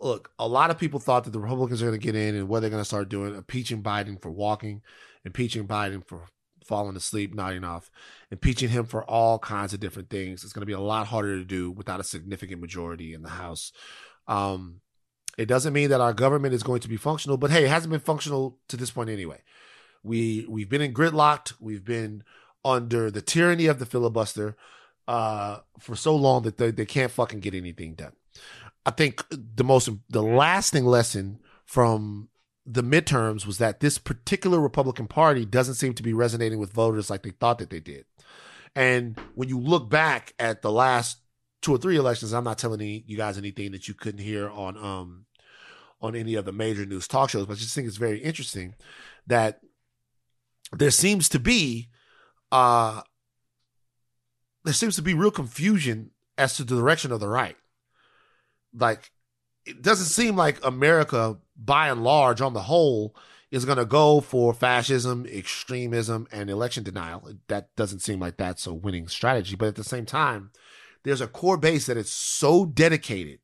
Look, a lot of people thought that the Republicans are going to get in and what they're going to start doing, impeaching Biden for walking, impeaching Biden for falling asleep, nodding off, impeaching him for all kinds of different things. It's going to be a lot harder to do without a significant majority in the House. Um, it doesn't mean that our government is going to be functional, but hey, it hasn't been functional to this point anyway. We we've been in gridlocked. We've been under the tyranny of the filibuster uh, for so long that they, they can't fucking get anything done. I think the most the lasting lesson from the midterms was that this particular Republican Party doesn't seem to be resonating with voters like they thought that they did. And when you look back at the last two or three elections, I'm not telling you guys anything that you couldn't hear on um on any of the major news talk shows, but I just think it's very interesting that there seems to be uh there seems to be real confusion as to the direction of the right. Like it doesn't seem like America by and large on the whole is going to go for fascism, extremism and election denial. That doesn't seem like that's a winning strategy, but at the same time, there's a core base that is so dedicated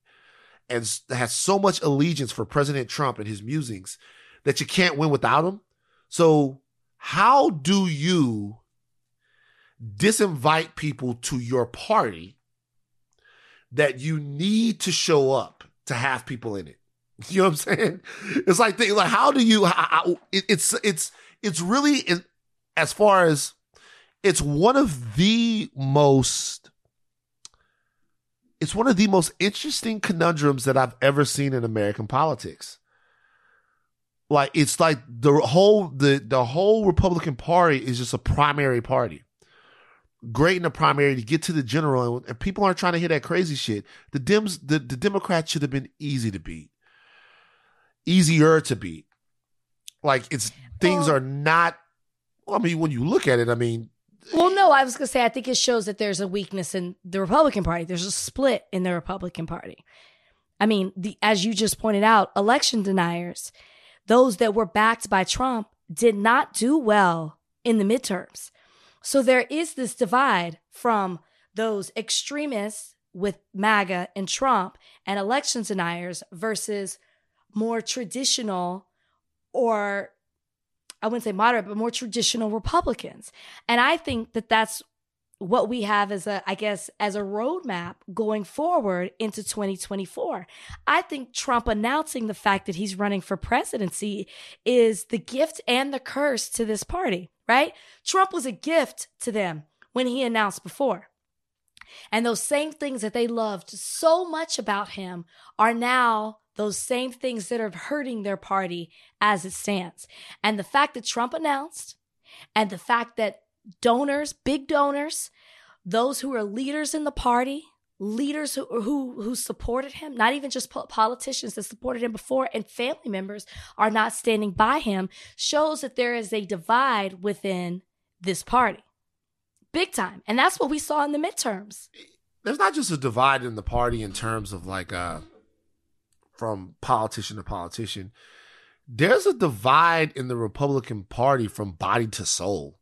and has so much allegiance for President Trump and his musings that you can't win without him. So, how do you disinvite people to your party that you need to show up to have people in it? <laughs> You know what I'm saying? It's like, like how do you? It's it's it's really as far as it's one of the most it's one of the most interesting conundrums that I've ever seen in American politics. Like it's like the whole the the whole Republican Party is just a primary party. Great in the primary to get to the general, and people aren't trying to hear that crazy shit. The Dems, the, the Democrats should have been easy to beat, easier to beat. Like it's things are not. Well, I mean, when you look at it, I mean, well, no, I was going to say, I think it shows that there's a weakness in the Republican Party. There's a split in the Republican Party. I mean, the, as you just pointed out, election deniers, those that were backed by Trump, did not do well in the midterms. So there is this divide from those extremists with MAGA and Trump and election deniers versus more traditional or I wouldn't say moderate, but more traditional Republicans. And I think that that's what we have as a, I guess, as a roadmap going forward into 2024. I think Trump announcing the fact that he's running for presidency is the gift and the curse to this party, right? Trump was a gift to them when he announced before. And those same things that they loved so much about him are now those same things that are hurting their party as it stands. And the fact that Trump announced and the fact that donors, big donors, those who are leaders in the party, leaders who who who supported him, not even just politicians that supported him before and family members are not standing by him shows that there is a divide within this party. Big time. And that's what we saw in the midterms. There's not just a divide in the party in terms of like uh from politician to politician, there's a divide in the Republican Party from body to soul.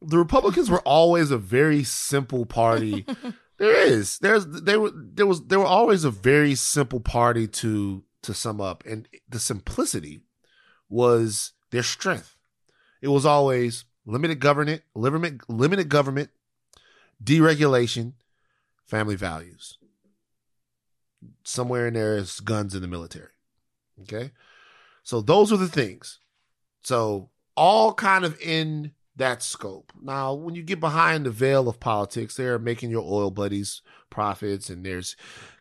The Republicans were <laughs> always a very simple party. <laughs> there is. There's they were there was there were always a very simple party to to sum up. And the simplicity was their strength. It was always limited government, limited limited government, deregulation, family values somewhere in there is guns in the military. Okay. So those are the things. So all kind of in that scope. Now, when you get behind the veil of politics, they're making your oil buddies profits and there's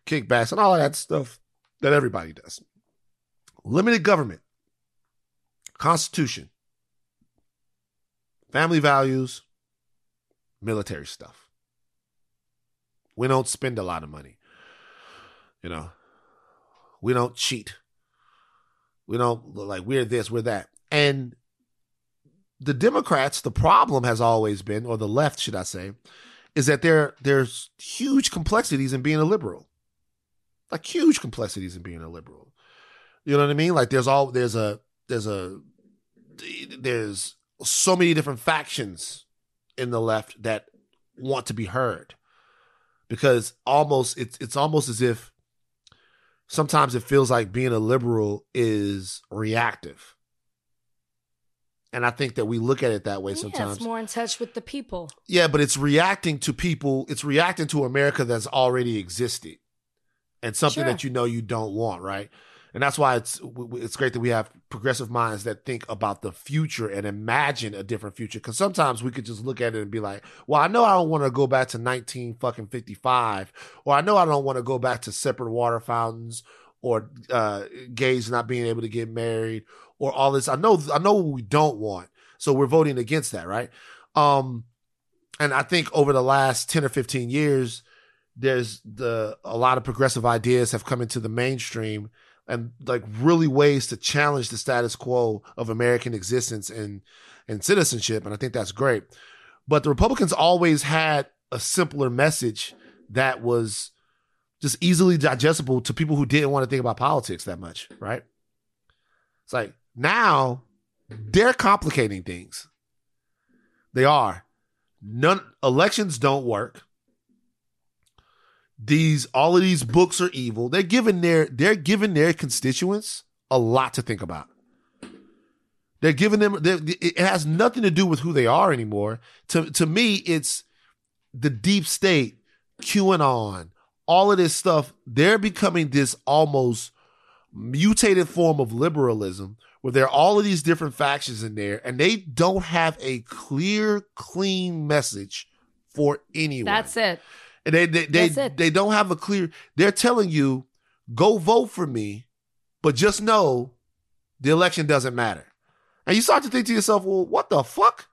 kickbacks and all of that stuff that everybody does. Limited government, constitution, family values, military stuff. We don't spend a lot of money. You know, we don't cheat. We don't like we're this, we're that. And the Democrats, the problem has always been, or the left, should I say, is that there there's huge complexities in being a liberal. Like huge complexities in being a liberal. You know what I mean? Like there's all there's a there's a there's so many different factions in the left that want to be heard. Because almost it's it's almost as if sometimes it feels like being a liberal is reactive. And I think that we look at it that way sometimes. Yeah, it's more in touch with the people. Yeah, but it's reacting to people. It's reacting to America that's already existed, and something sure. that you know you don't want, right? and that's why it's it's great that we have progressive minds that think about the future and imagine a different future. Because sometimes we could just look at it and be like, "Well, I know I don't want to go back to nineteen fucking fifty five, or I know I don't want to go back to separate water fountains, or uh, gays not being able to get married or all this. I know, I know what we don't want. So we're voting against that, right? Um, and I think over the last 10 or 15 years, there's the, a lot of progressive ideas have come into the mainstream and like really ways to challenge the status quo of American existence and, and citizenship. And I think that's great. But the Republicans always had a simpler message that was just easily digestible to people who didn't want to think about politics that much, right? It's like now they're complicating things. They are. None elections don't work. These all of these books are evil. They're giving their they're giving their constituents a lot to think about. They're giving them it has nothing to do with who they are anymore. To to me, it's the deep state, QAnon, all of this stuff. They're becoming this almost mutated form of liberalism where there are all of these different factions in there and they don't have a clear, clean message for anyone. That's it. And they they they, they don't have a clear they're telling you, go vote for me, but just know the election doesn't matter. And you start to think to yourself, well, what the fuck?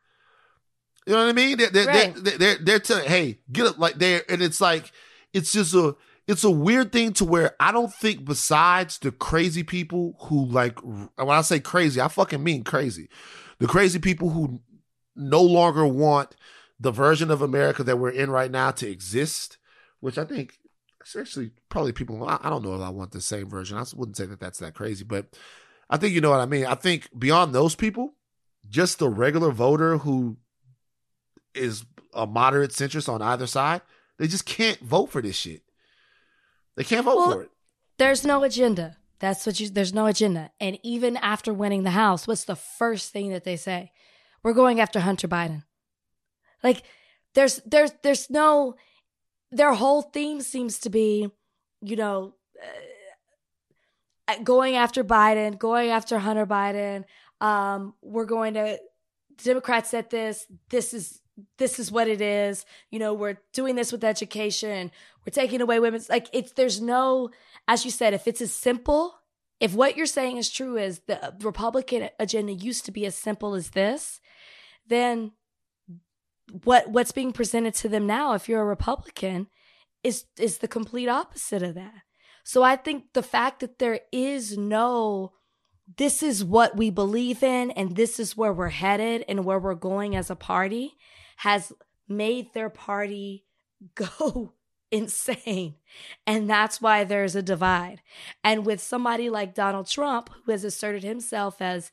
You know what I mean? They're they're right. they're, they're, they're telling, hey, get up like there, and it's like it's just a it's a weird thing to where I don't think besides the crazy people who like when I say crazy, I fucking mean crazy. The crazy people who no longer want the version of America that we're in right now to exist, which I think essentially probably people I don't know if I want the same version. I wouldn't say that that's that crazy, but I think you know what I mean. I think beyond those people, just the regular voter who is a moderate centrist on either side, they just can't vote for this shit. They can't vote well, for it. There's no agenda. That's what you. There's no agenda. And even after winning the House, what's the first thing that they say? We're going after Hunter Biden. Like, there's there's there's no. Their whole theme seems to be, you know, uh, going after Biden, going after Hunter Biden. Um, we're going to. Democrats said this. This is this is what it is. You know, we're doing this with education. We're taking away women's like it's there's no as you said, if it's as simple, if what you're saying is true is the Republican agenda used to be as simple as this, then what what's being presented to them now if you're a Republican is is the complete opposite of that. So I think the fact that there is no this is what we believe in and this is where we're headed and where we're going as a party has made their party go <laughs> insane. And that's why there's a divide. And with somebody like Donald Trump, who has asserted himself as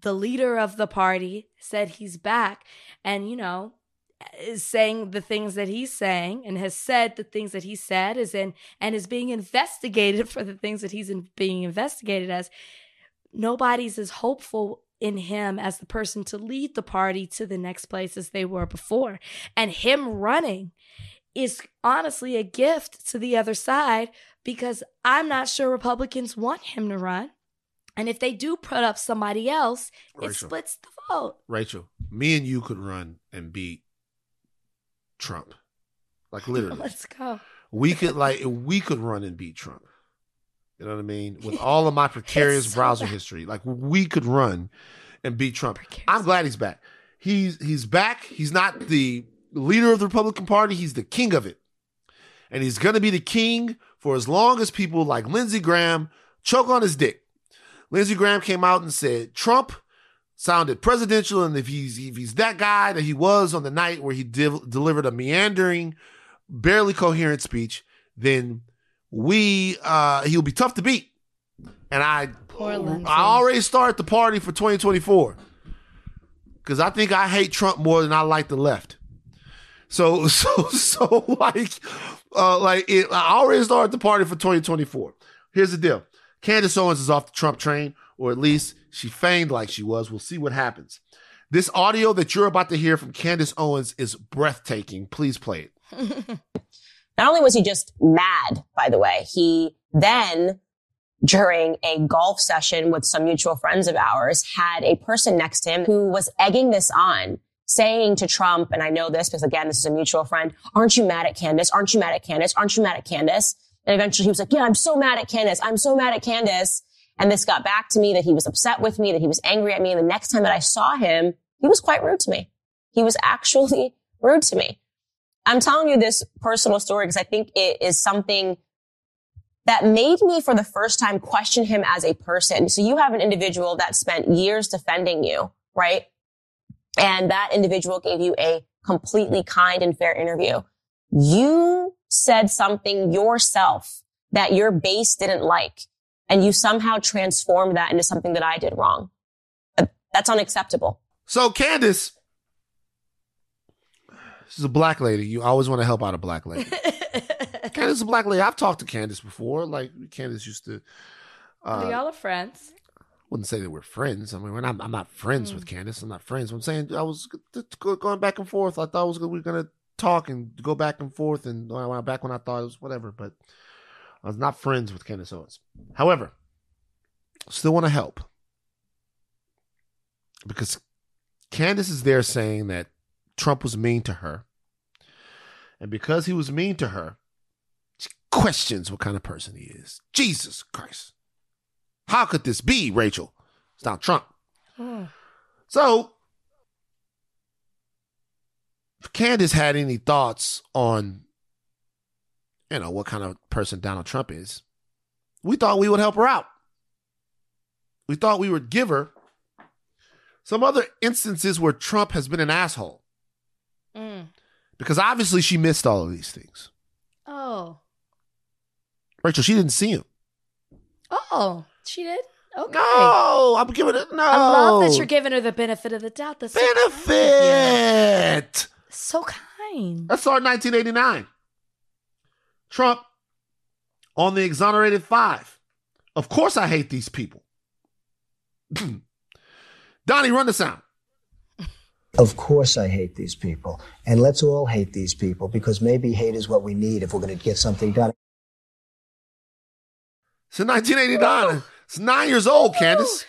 the leader of the party, said he's back, and, you know, is saying the things that he's saying and has said the things that he said is in and is being investigated <laughs> for the things that he's in, being investigated as nobody's as hopeful in him as the person to lead the party to the next place as they were before. And him running is honestly a gift to the other side because I'm not sure Republicans want him to run. And if they do put up somebody else, Rachel, it splits the vote. Rachel, me and you could run and beat Trump. Like literally. <laughs> Let's go. We could like we could run and beat Trump. You know what I mean? With all of my <laughs> precarious so browser bad. history, like we could run and beat Trump. I'm glad he's back. He's he's back. He's not the leader of the Republican Party. He's the king of it, and he's gonna be the king for as long as people like Lindsey Graham choke on his dick. Lindsey Graham came out and said Trump sounded presidential, and if he's if he's that guy that he was on the night where he div- delivered a meandering, barely coherent speech, then we uh he'll be tough to beat. And I I already started the party for 2024. Cause I think I hate Trump more than I like the left. So <laughs> so so like uh like it, I already started the party for 2024. Here's the deal. Candace Owens is off the Trump train, or at least she feigned like she was. We'll see what happens. This audio that you're about to hear from Candace Owens is breathtaking. Please play it. <laughs> Not only was he just mad, by the way, he then during a golf session with some mutual friends of ours had a person next to him who was egging this on saying to Trump, and I know this because again, this is a mutual friend, aren't you mad at Candace? Aren't you mad at Candace? Aren't you mad at Candace? And eventually he was like, yeah, I'm so mad at Candace. I'm so mad at Candace. And this got back to me that he was upset with me, that he was angry at me. And the next time that I saw him, he was quite rude to me. He was actually <laughs> rude to me. I'm telling you this personal story because I think it is something that made me for the first time question him as a person. So you have an individual that spent years defending you, right? And that individual gave you a completely kind and fair interview. You said something yourself that your base didn't like and you somehow transformed that into something that I did wrong. That's unacceptable. So Candace, she's a black lady. You always want to help out a black lady. <laughs> Candace is a black lady. I've talked to Candace before. Like Candace used to. Uh, we all are friends. Wouldn't say that we're friends. I mean, we're not, I'm not friends mm. with Candace. I'm not friends. I'm saying I was going back and forth. I thought was, we were gonna talk and go back and forth, and back when I thought it was whatever. But I was not friends with Candace Owens. However, still want to help because Candace is there saying that Trump was mean to her. And because he was mean to her, she questions what kind of person he is. Jesus Christ. How could this be, Rachel? It's not Trump. Oh. So, if Candace had any thoughts on, you know, what kind of person Donald Trump is, we thought we would help her out. We thought we would give her some other instances where Trump has been an asshole. Mm. Because obviously she missed all of these things. Oh. Rachel, she didn't see him. Oh, she did? Okay. No, I'm giving it no. I love that you're giving her the benefit of the doubt. That's benefit. So kind. That's our 1989. Trump on the exonerated five. Of course, I hate these people. <clears throat> Donnie, run the sound. Of course, I hate these people. And let's all hate these people because maybe hate is what we need if we're going to get something done. It's 1989. It's nine years old, Candace.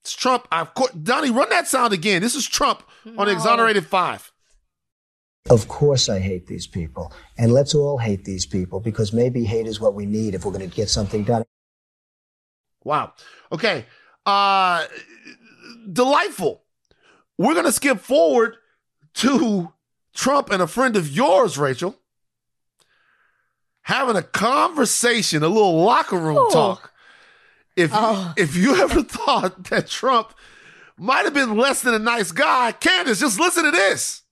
It's Trump. Of course, Donnie, run that sound again. This is Trump no. on Exonerated 5. Of course, I hate these people. And let's all hate these people because maybe hate is what we need if we're going to get something done. Wow. Okay. Uh, delightful. We're going to skip forward to Trump and a friend of yours, Rachel, having a conversation, a little locker room Ooh. talk. If oh. if you <laughs> ever thought that Trump might have been less than a nice guy, Candace, just listen to this.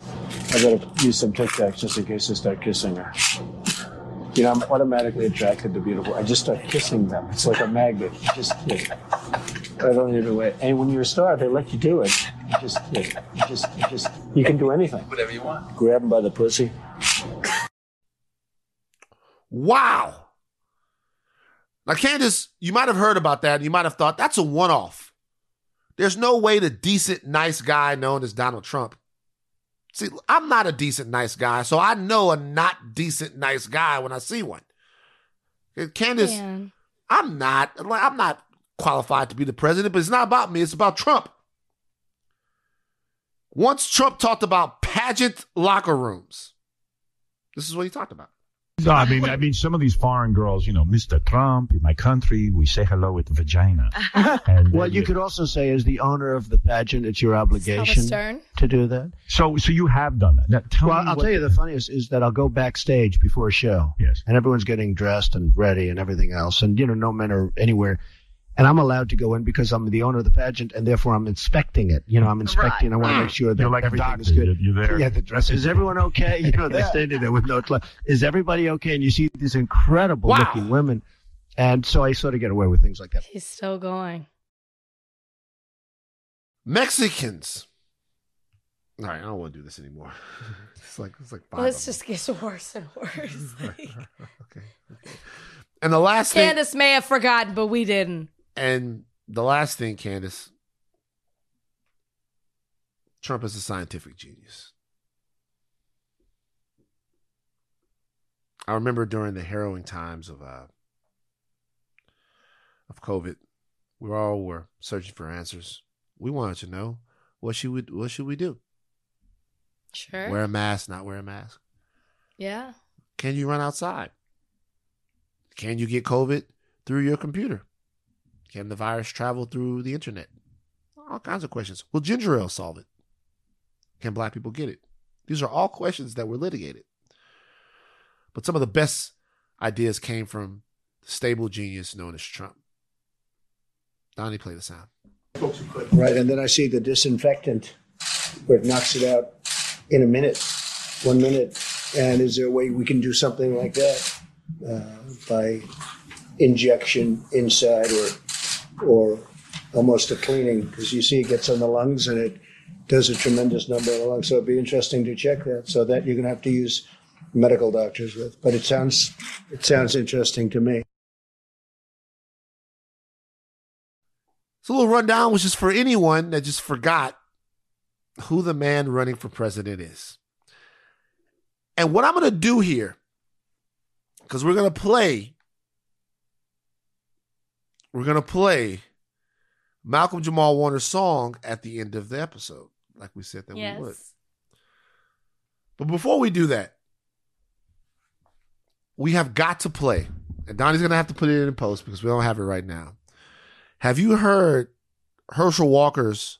I gotta use some Tic Tacs just in case I start kissing her. You know, I'm automatically attracted to beautiful. I just start kissing them. It's like a magnet. just kiss. I don't even wait. And when you're a star, they let you do it. You just, you just, you just, you can do anything. Whatever you want. Grab them by the pussy. Wow. Now, Candace, you might have heard about that. You might have thought that's a one off. There's no way the decent, nice guy known as Donald Trump. See, I'm not a decent, nice guy, so I know a not decent, nice guy when I see one. Uh, Candace, Man. I'm not. I'm not qualified to be the president, but it's not about me. It's about Trump. Once Trump talked about pageant locker rooms, this is what he talked about. No, I mean, I mean, some of these foreign girls, you know, Mr. Trump in my country, we say hello with vagina. <laughs> And, uh, what you could also say is the owner of the pageant, it's your obligation to do that. So, so you have done that. Now, tell well, I'll tell you the funniest is that I'll go backstage before a show. Yes. And everyone's getting dressed and ready and everything else. And, you know, no men are anywhere and I'm allowed to go in because I'm the owner of the pageant, and therefore I'm inspecting it. You know, I'm inspecting. Right. I want to make sure that like everything is good. You're there. Yeah, the dress. Is everyone okay? <laughs> You know, they're yeah. standing there with no. clothes. is everybody okay? And you see these incredible wow. looking women, and so I sort of get away with things like that. He's still going. Mexicans. All right, I don't want to do this anymore. <laughs> it's like it's like. Five Let's just get worse and worse. <laughs> okay. okay. And the last Candace thing, may have forgotten, but we didn't. And the last thing, Candace, Trump is a scientific genius. I remember during the harrowing times of uh, of COVID, we all were searching for answers. We wanted to know what should we what should we do? Sure. Wear a mask, not wear a mask. Yeah. Can you run outside? Can you get COVID through your computer? Can the virus travel through the internet? All kinds of questions. Will ginger ale solve it? Can black people get it? These are all questions that were litigated. But some of the best ideas came from the stable genius known as Trump. Donnie, play the sound. Right, and then I see the disinfectant where it knocks it out in a minute, one minute. And is there a way we can do something like that uh, by injection inside or or almost a cleaning? Because you see, it gets on the lungs and it does a tremendous number of the lungs. So it'd be interesting to check that. So that you're going to have to use medical doctors with. But it sounds it sounds interesting to me. So a little rundown was just for anyone that just forgot who the man running for president is. And what I'm going to do here, because we're going to play, we're going to play Malcolm Jamal Warner's song at the end of the episode, like we said that yes. we would. But before we do that, we have got to play, and Donnie's going to have to put it in post because we don't have it right now. Have you heard Herschel Walker's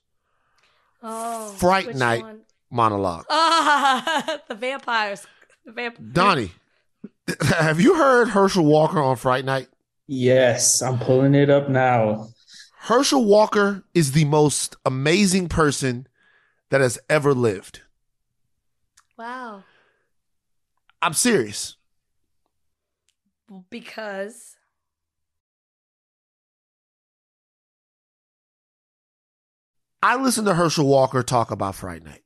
Oh, Fright Night one? monologue? Ah, <laughs> the vampires. The vamp- Donnie, <laughs> <laughs> have you heard Herschel Walker on Fright Night? Yes, I'm pulling it up now. Herschel Walker is the most amazing person that has ever lived. Wow. I'm serious. Because I listened to Herschel Walker talk about Fright Night.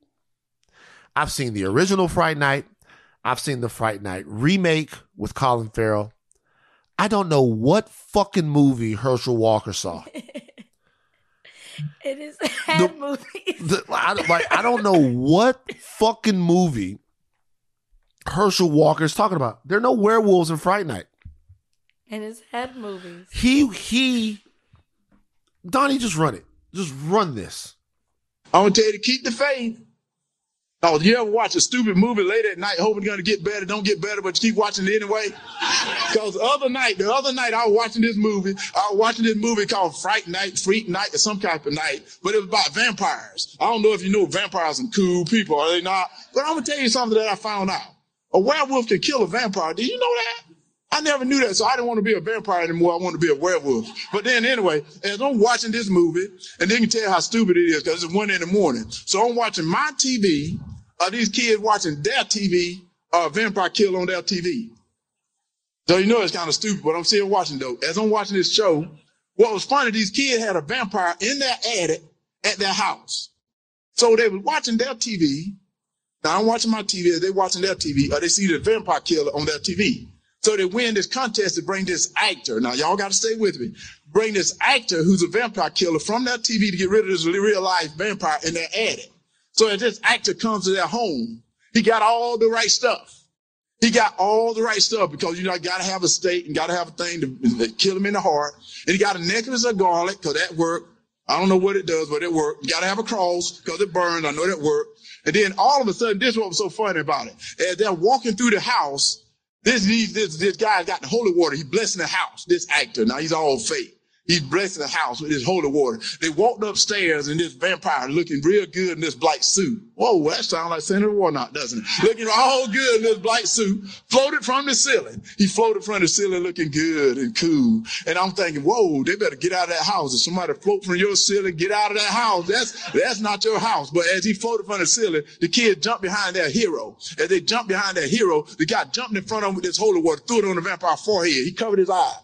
I've seen the original Fright Night. I've seen the Fright Night remake with Colin Farrell. I don't know what fucking movie Herschel Walker saw. <laughs> it is head The- movies. <laughs> The- I, like I don't know what fucking movie Herschel Walker is talking about. There are no werewolves in Fright Night. and his head movies. He he Donnie, just run it. Just run this. I'm gonna tell you to keep the faith. Oh, you ever watch a stupid movie late at night, hoping it's gonna get better, don't get better, but you keep watching it anyway? Because the other night, the other night I was watching this movie. I was watching this movie called Fright Night, Freak Night, or some type of night, but it was about vampires. I don't know if you know vampires and cool people, are they not? But I'm gonna tell you something that I found out. A werewolf can kill a vampire. Did you know that? I never knew that, so I didn't want to be a vampire anymore. I wanted to be a werewolf. But then anyway, as I'm watching this movie, and they can tell how stupid it is because it's one in the morning. So I'm watching my TV. Are these kids watching their TV? Or uh, a vampire kill on their TV? So you know it's kind of stupid, but I'm still watching though. As I'm watching this show, what was funny, these kids had a vampire in their attic at their house. So they was watching their TV. Now I'm watching my TV, as they watching their TV, or they see the vampire killer on their TV. So they win this contest to bring this actor. Now y'all got to stay with me. Bring this actor who's a vampire killer from their TV to get rid of this real life vampire in their attic. So as this actor comes to their home, he got all the right stuff. He got all the right stuff because you know, got to have a stake and got to have a thing to, to kill him in the heart. And he got a necklace of garlic because that worked. I don't know what it does, but it worked. You got to have a cross because it burns. I know that worked. And then all of a sudden, this is what was so funny about it. As they're walking through the house, this, this, this guy's got the holy water. He's blessing the house. This actor. Now he's all fake. He's blessing the house with his holy water. They walked upstairs and this vampire looking real good in this black suit. Whoa, that sounds like Senator Warnock, doesn't it? Looking all good in this black suit, floated from the ceiling. He floated from the ceiling looking good and cool. And I'm thinking, whoa, they better get out of that house. If somebody float from your ceiling, get out of that house. That's, that's not your house. But as he floated from the ceiling, the kid jumped behind their hero. As they jumped behind their hero, the guy jumped in front of him with this holy water, threw it on the vampire's forehead. He covered his eye.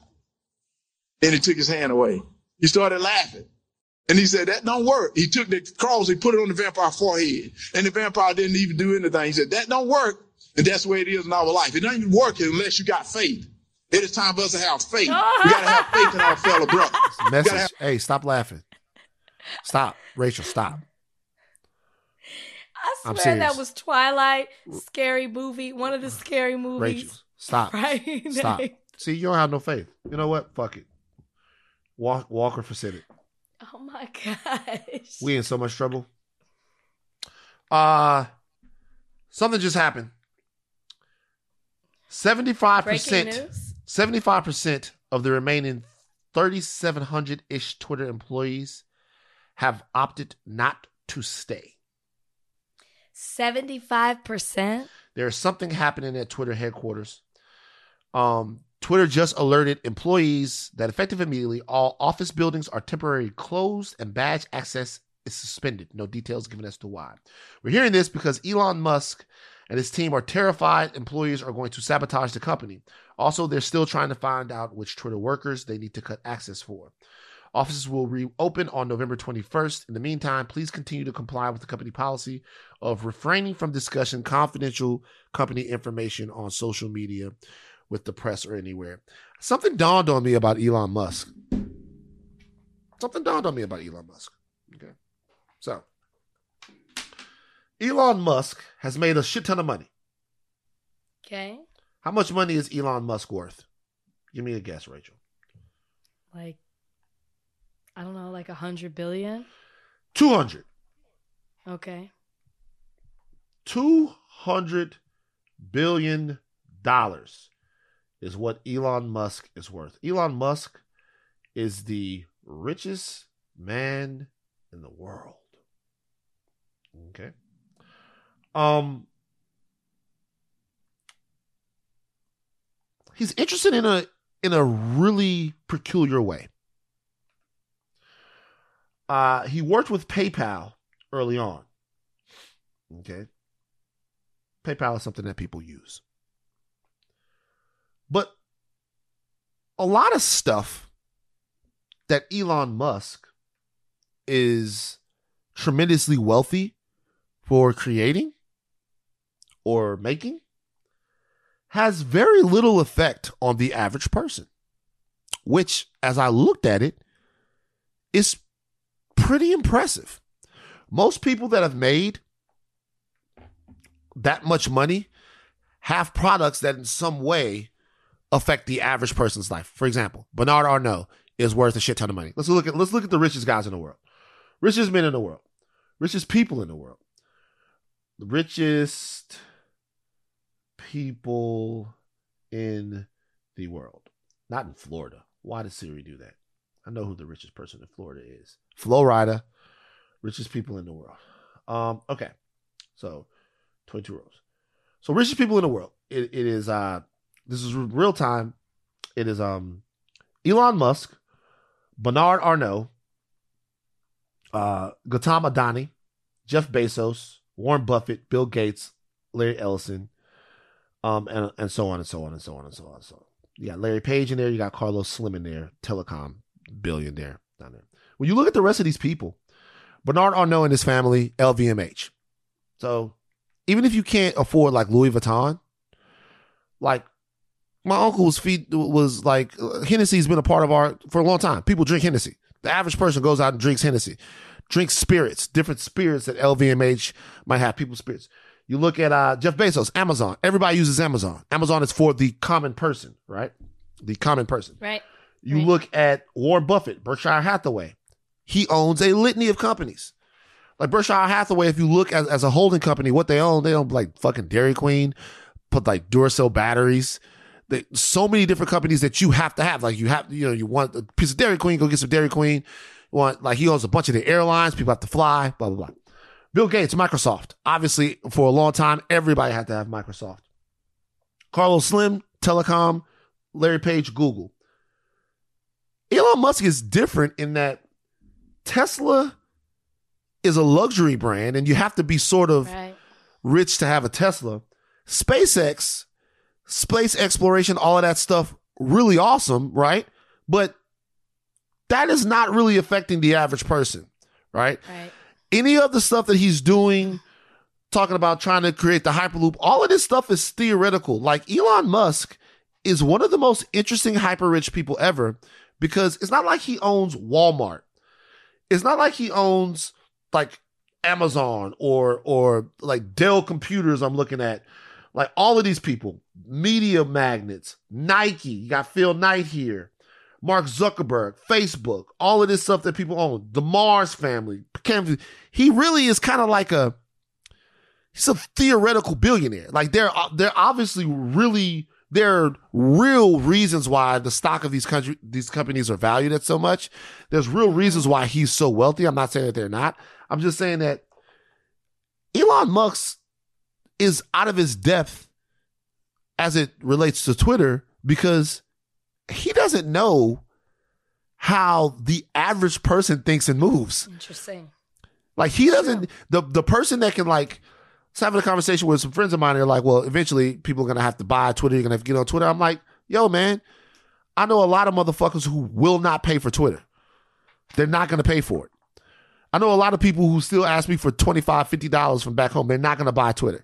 Then he took his hand away. He started laughing. And he said, that don't work. He took the cross, he put it on the vampire's forehead. And the vampire didn't even do anything. He said, that don't work. And that's the way it is in our life. It doesn't even work unless you got faith. It is time for us to have faith. We got to have <laughs> faith in our fellow brothers. Message. have- hey, stop laughing. Stop. Rachel, stop. I swear that was Twilight, scary movie, one of the scary movies. Rachel, stop. <laughs> Friday Stop. <laughs> See, you don't have no faith. You know what? Fuck it. Walk, Walker for Senate. Oh my gosh. We in so much trouble. Uh something just happened. 75% 75% of the remaining 3,700 ish Twitter employees have opted not to stay. 75%? There's something happening at Twitter headquarters. Um, Twitter just alerted employees that effective immediately, all office buildings are temporarily closed and badge access is suspended. No details given as to why. We're hearing this because Elon Musk and his team are terrified employees are going to sabotage the company. Also, they're still trying to find out which Twitter workers they need to cut access for. Offices will reopen on November 21st. In the meantime, please continue to comply with the company policy of refraining from discussing confidential company information on social media with the press or anywhere. Something dawned on me about Elon Musk. Something dawned on me about Elon Musk. Okay. So, Elon Musk has made a shit ton of money. Okay. How much money is Elon Musk worth? Give me a guess, Rachel. Like, I don't know, like a hundred billion? 200. Okay. 200 billion dollars is what Elon Musk is worth. Elon Musk is the richest man in the world. Okay. Um He's interested in a in a really peculiar way. Uh he worked with PayPal early on. Okay. PayPal is something that people use. But a lot of stuff that Elon Musk is tremendously wealthy for creating or making has very little effect on the average person, which, as I looked at it, is pretty impressive. Most people that have made that much money have products that in some way affect the average person's life. For example, Bernard Arnault is worth a shit ton of money. Let's look at let's look at the richest guys in the world. Richest men in the world. Richest people in the world. The richest people in the world. Not in Florida. Why does Siri do that? I know who the richest person in Florida is. Flo Rida, richest people in the world. Um, okay. So 22 rows. So richest people in the world. It, it is uh this is real time. It is um Elon Musk, Bernard Arnault, uh Gautam Adani, Jeff Bezos, Warren Buffett, Bill Gates, Larry Ellison, um, and and so on and so on and so on and so on and so on. You got Larry Page in there, you got Carlos Slim in there, telecom billionaire down there. When you look at the rest of these people, Bernard Arnault and his family, LVMH. So even if you can't afford like Louis Vuitton, like my uncle's feet was like Hennessy's been a part of our for a long time. People drink Hennessy. The average person goes out and drinks Hennessy, drinks spirits, different spirits that LVMH might have. People spirits. You look at uh, Jeff Bezos, Amazon. Everybody uses Amazon. Amazon is for the common person, right? The common person. Right. You Right. look at Warren Buffett, Berkshire Hathaway. He owns a litany of companies. Like Berkshire Hathaway, if you look as, as a holding company, what they own, they own like fucking Dairy Queen, put like Duracell batteries. They, so many different companies that you have to have. Like you have, you know, you want a piece of Dairy Queen, go get some Dairy Queen. You want like he owns a bunch of the airlines. People have to fly. Blah blah blah. Bill Gates, Microsoft. Obviously, for a long time, everybody had to have Microsoft. Carlos Slim, Telecom, Larry Page, Google. Elon Musk is different in that Tesla is a luxury brand and you have to be sort of Right. rich to have a Tesla. SpaceX, space exploration, all of that stuff, really awesome, right? But that is not really affecting the average person, right? Right. Any of the stuff that he's doing, talking about trying to create the Hyperloop, all of this stuff is theoretical. Like Elon Musk is one of the most interesting hyper rich people ever because it's not like he owns Walmart. It's not like he owns like Amazon or or like Dell computers I'm looking at. Like all of these people, media magnets, Nike, you got Phil Knight here, Mark Zuckerberg, Facebook, all of this stuff that people own, the Mars family. He really is kind of like a he's a theoretical billionaire. Like they're they're obviously really there are real reasons why the stock of these country these companies are valued at so much. There's real reasons why he's so wealthy. I'm not saying that they're not. I'm just saying that Elon Musk is out of his depth as it relates to Twitter because he doesn't know how the average person thinks and moves. Interesting. Like he doesn't the the person that can like I was having a conversation with some friends of mine. They're like, well, eventually people are gonna have to buy Twitter. You're gonna have to get on Twitter. I'm like, yo, man, I know a lot of motherfuckers who will not pay for Twitter. They're not gonna pay for it. I know a lot of people who still ask me for 25 50 dollars from back home. They're not gonna buy Twitter.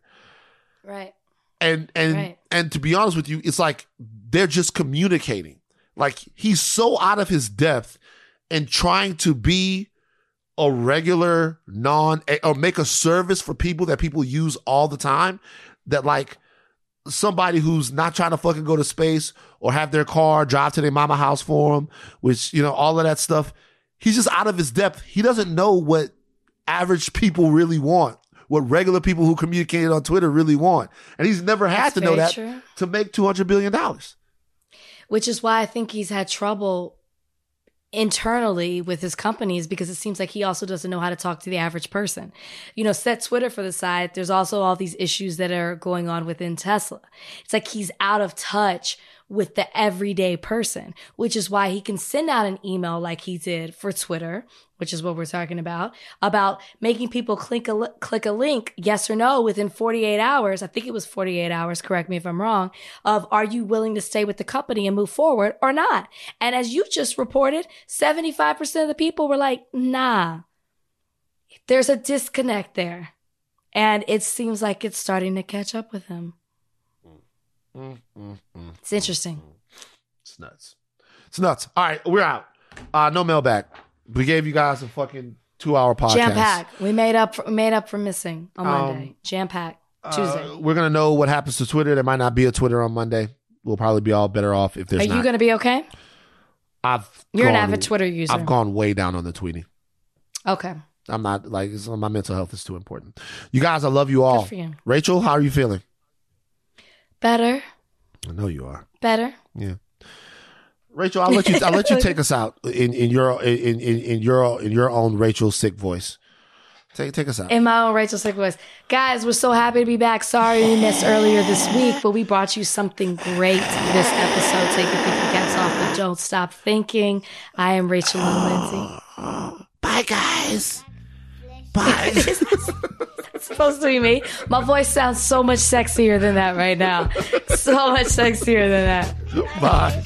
Right. And and Right. and to be honest with you, it's like they're just communicating. Like he's so out of his depth and trying to be a regular non eh, or make a service for people that people use all the time that like somebody who's not trying to fucking go to space or have their car drive to their mama house for him which you know all of that stuff he's just out of his depth he doesn't know what average people really want what regular people who communicate on twitter really want and he's never had That's to know that true. to make 200 billion dollars which is why I think he's had trouble internally with his companies because it seems like he also doesn't know how to talk to the average person. You know, set Twitter for the side, there's also all these issues that are going on within Tesla. It's like he's out of touch with the everyday person, which is why he can send out an email like he did for Twitter, which is what we're talking about, about making people click a, click a link, yes or no, within 48 hours. I think it was 48 hours, correct me if I'm wrong, of are you willing to stay with the company and move forward or not? And as you just reported, 75% of the people were like, nah, there's a disconnect there. And it seems like it's starting to catch up with him. It's interesting. It's nuts. It's nuts. All right, we're out. Uh, no mailbag. We gave you guys a fucking two hour podcast. Jam pack. We made up. For, made up for missing on Um, Monday. Jam pack. Tuesday. Uh, we're gonna know what happens to Twitter. There might not be a Twitter on Monday. We'll probably be all better off if there's Are not. you going to be okay? I've You're an gone- avid Twitter user. I've gone way down on the tweeting. Okay. I'm not like it's, my mental health is too important. You guys, I love you all. you. Rachel, how are you feeling? Better. I know you are. Better. Yeah. Rachel, I'll let you. I'll let you <laughs> take us out in, in your in, in, in your in your own Rachel sick voice. Take take us out. In my own Rachel Sick voice. Guys, we're so happy to be back. Sorry we missed earlier this week, but we brought you something great this episode. Take your thinking caps off, but don't stop thinking. I am Rachel and Lindsay. Bye, guys. Bye. It's <laughs> supposed to be me. My voice sounds so much sexier than that right now. So much sexier than that. Bye.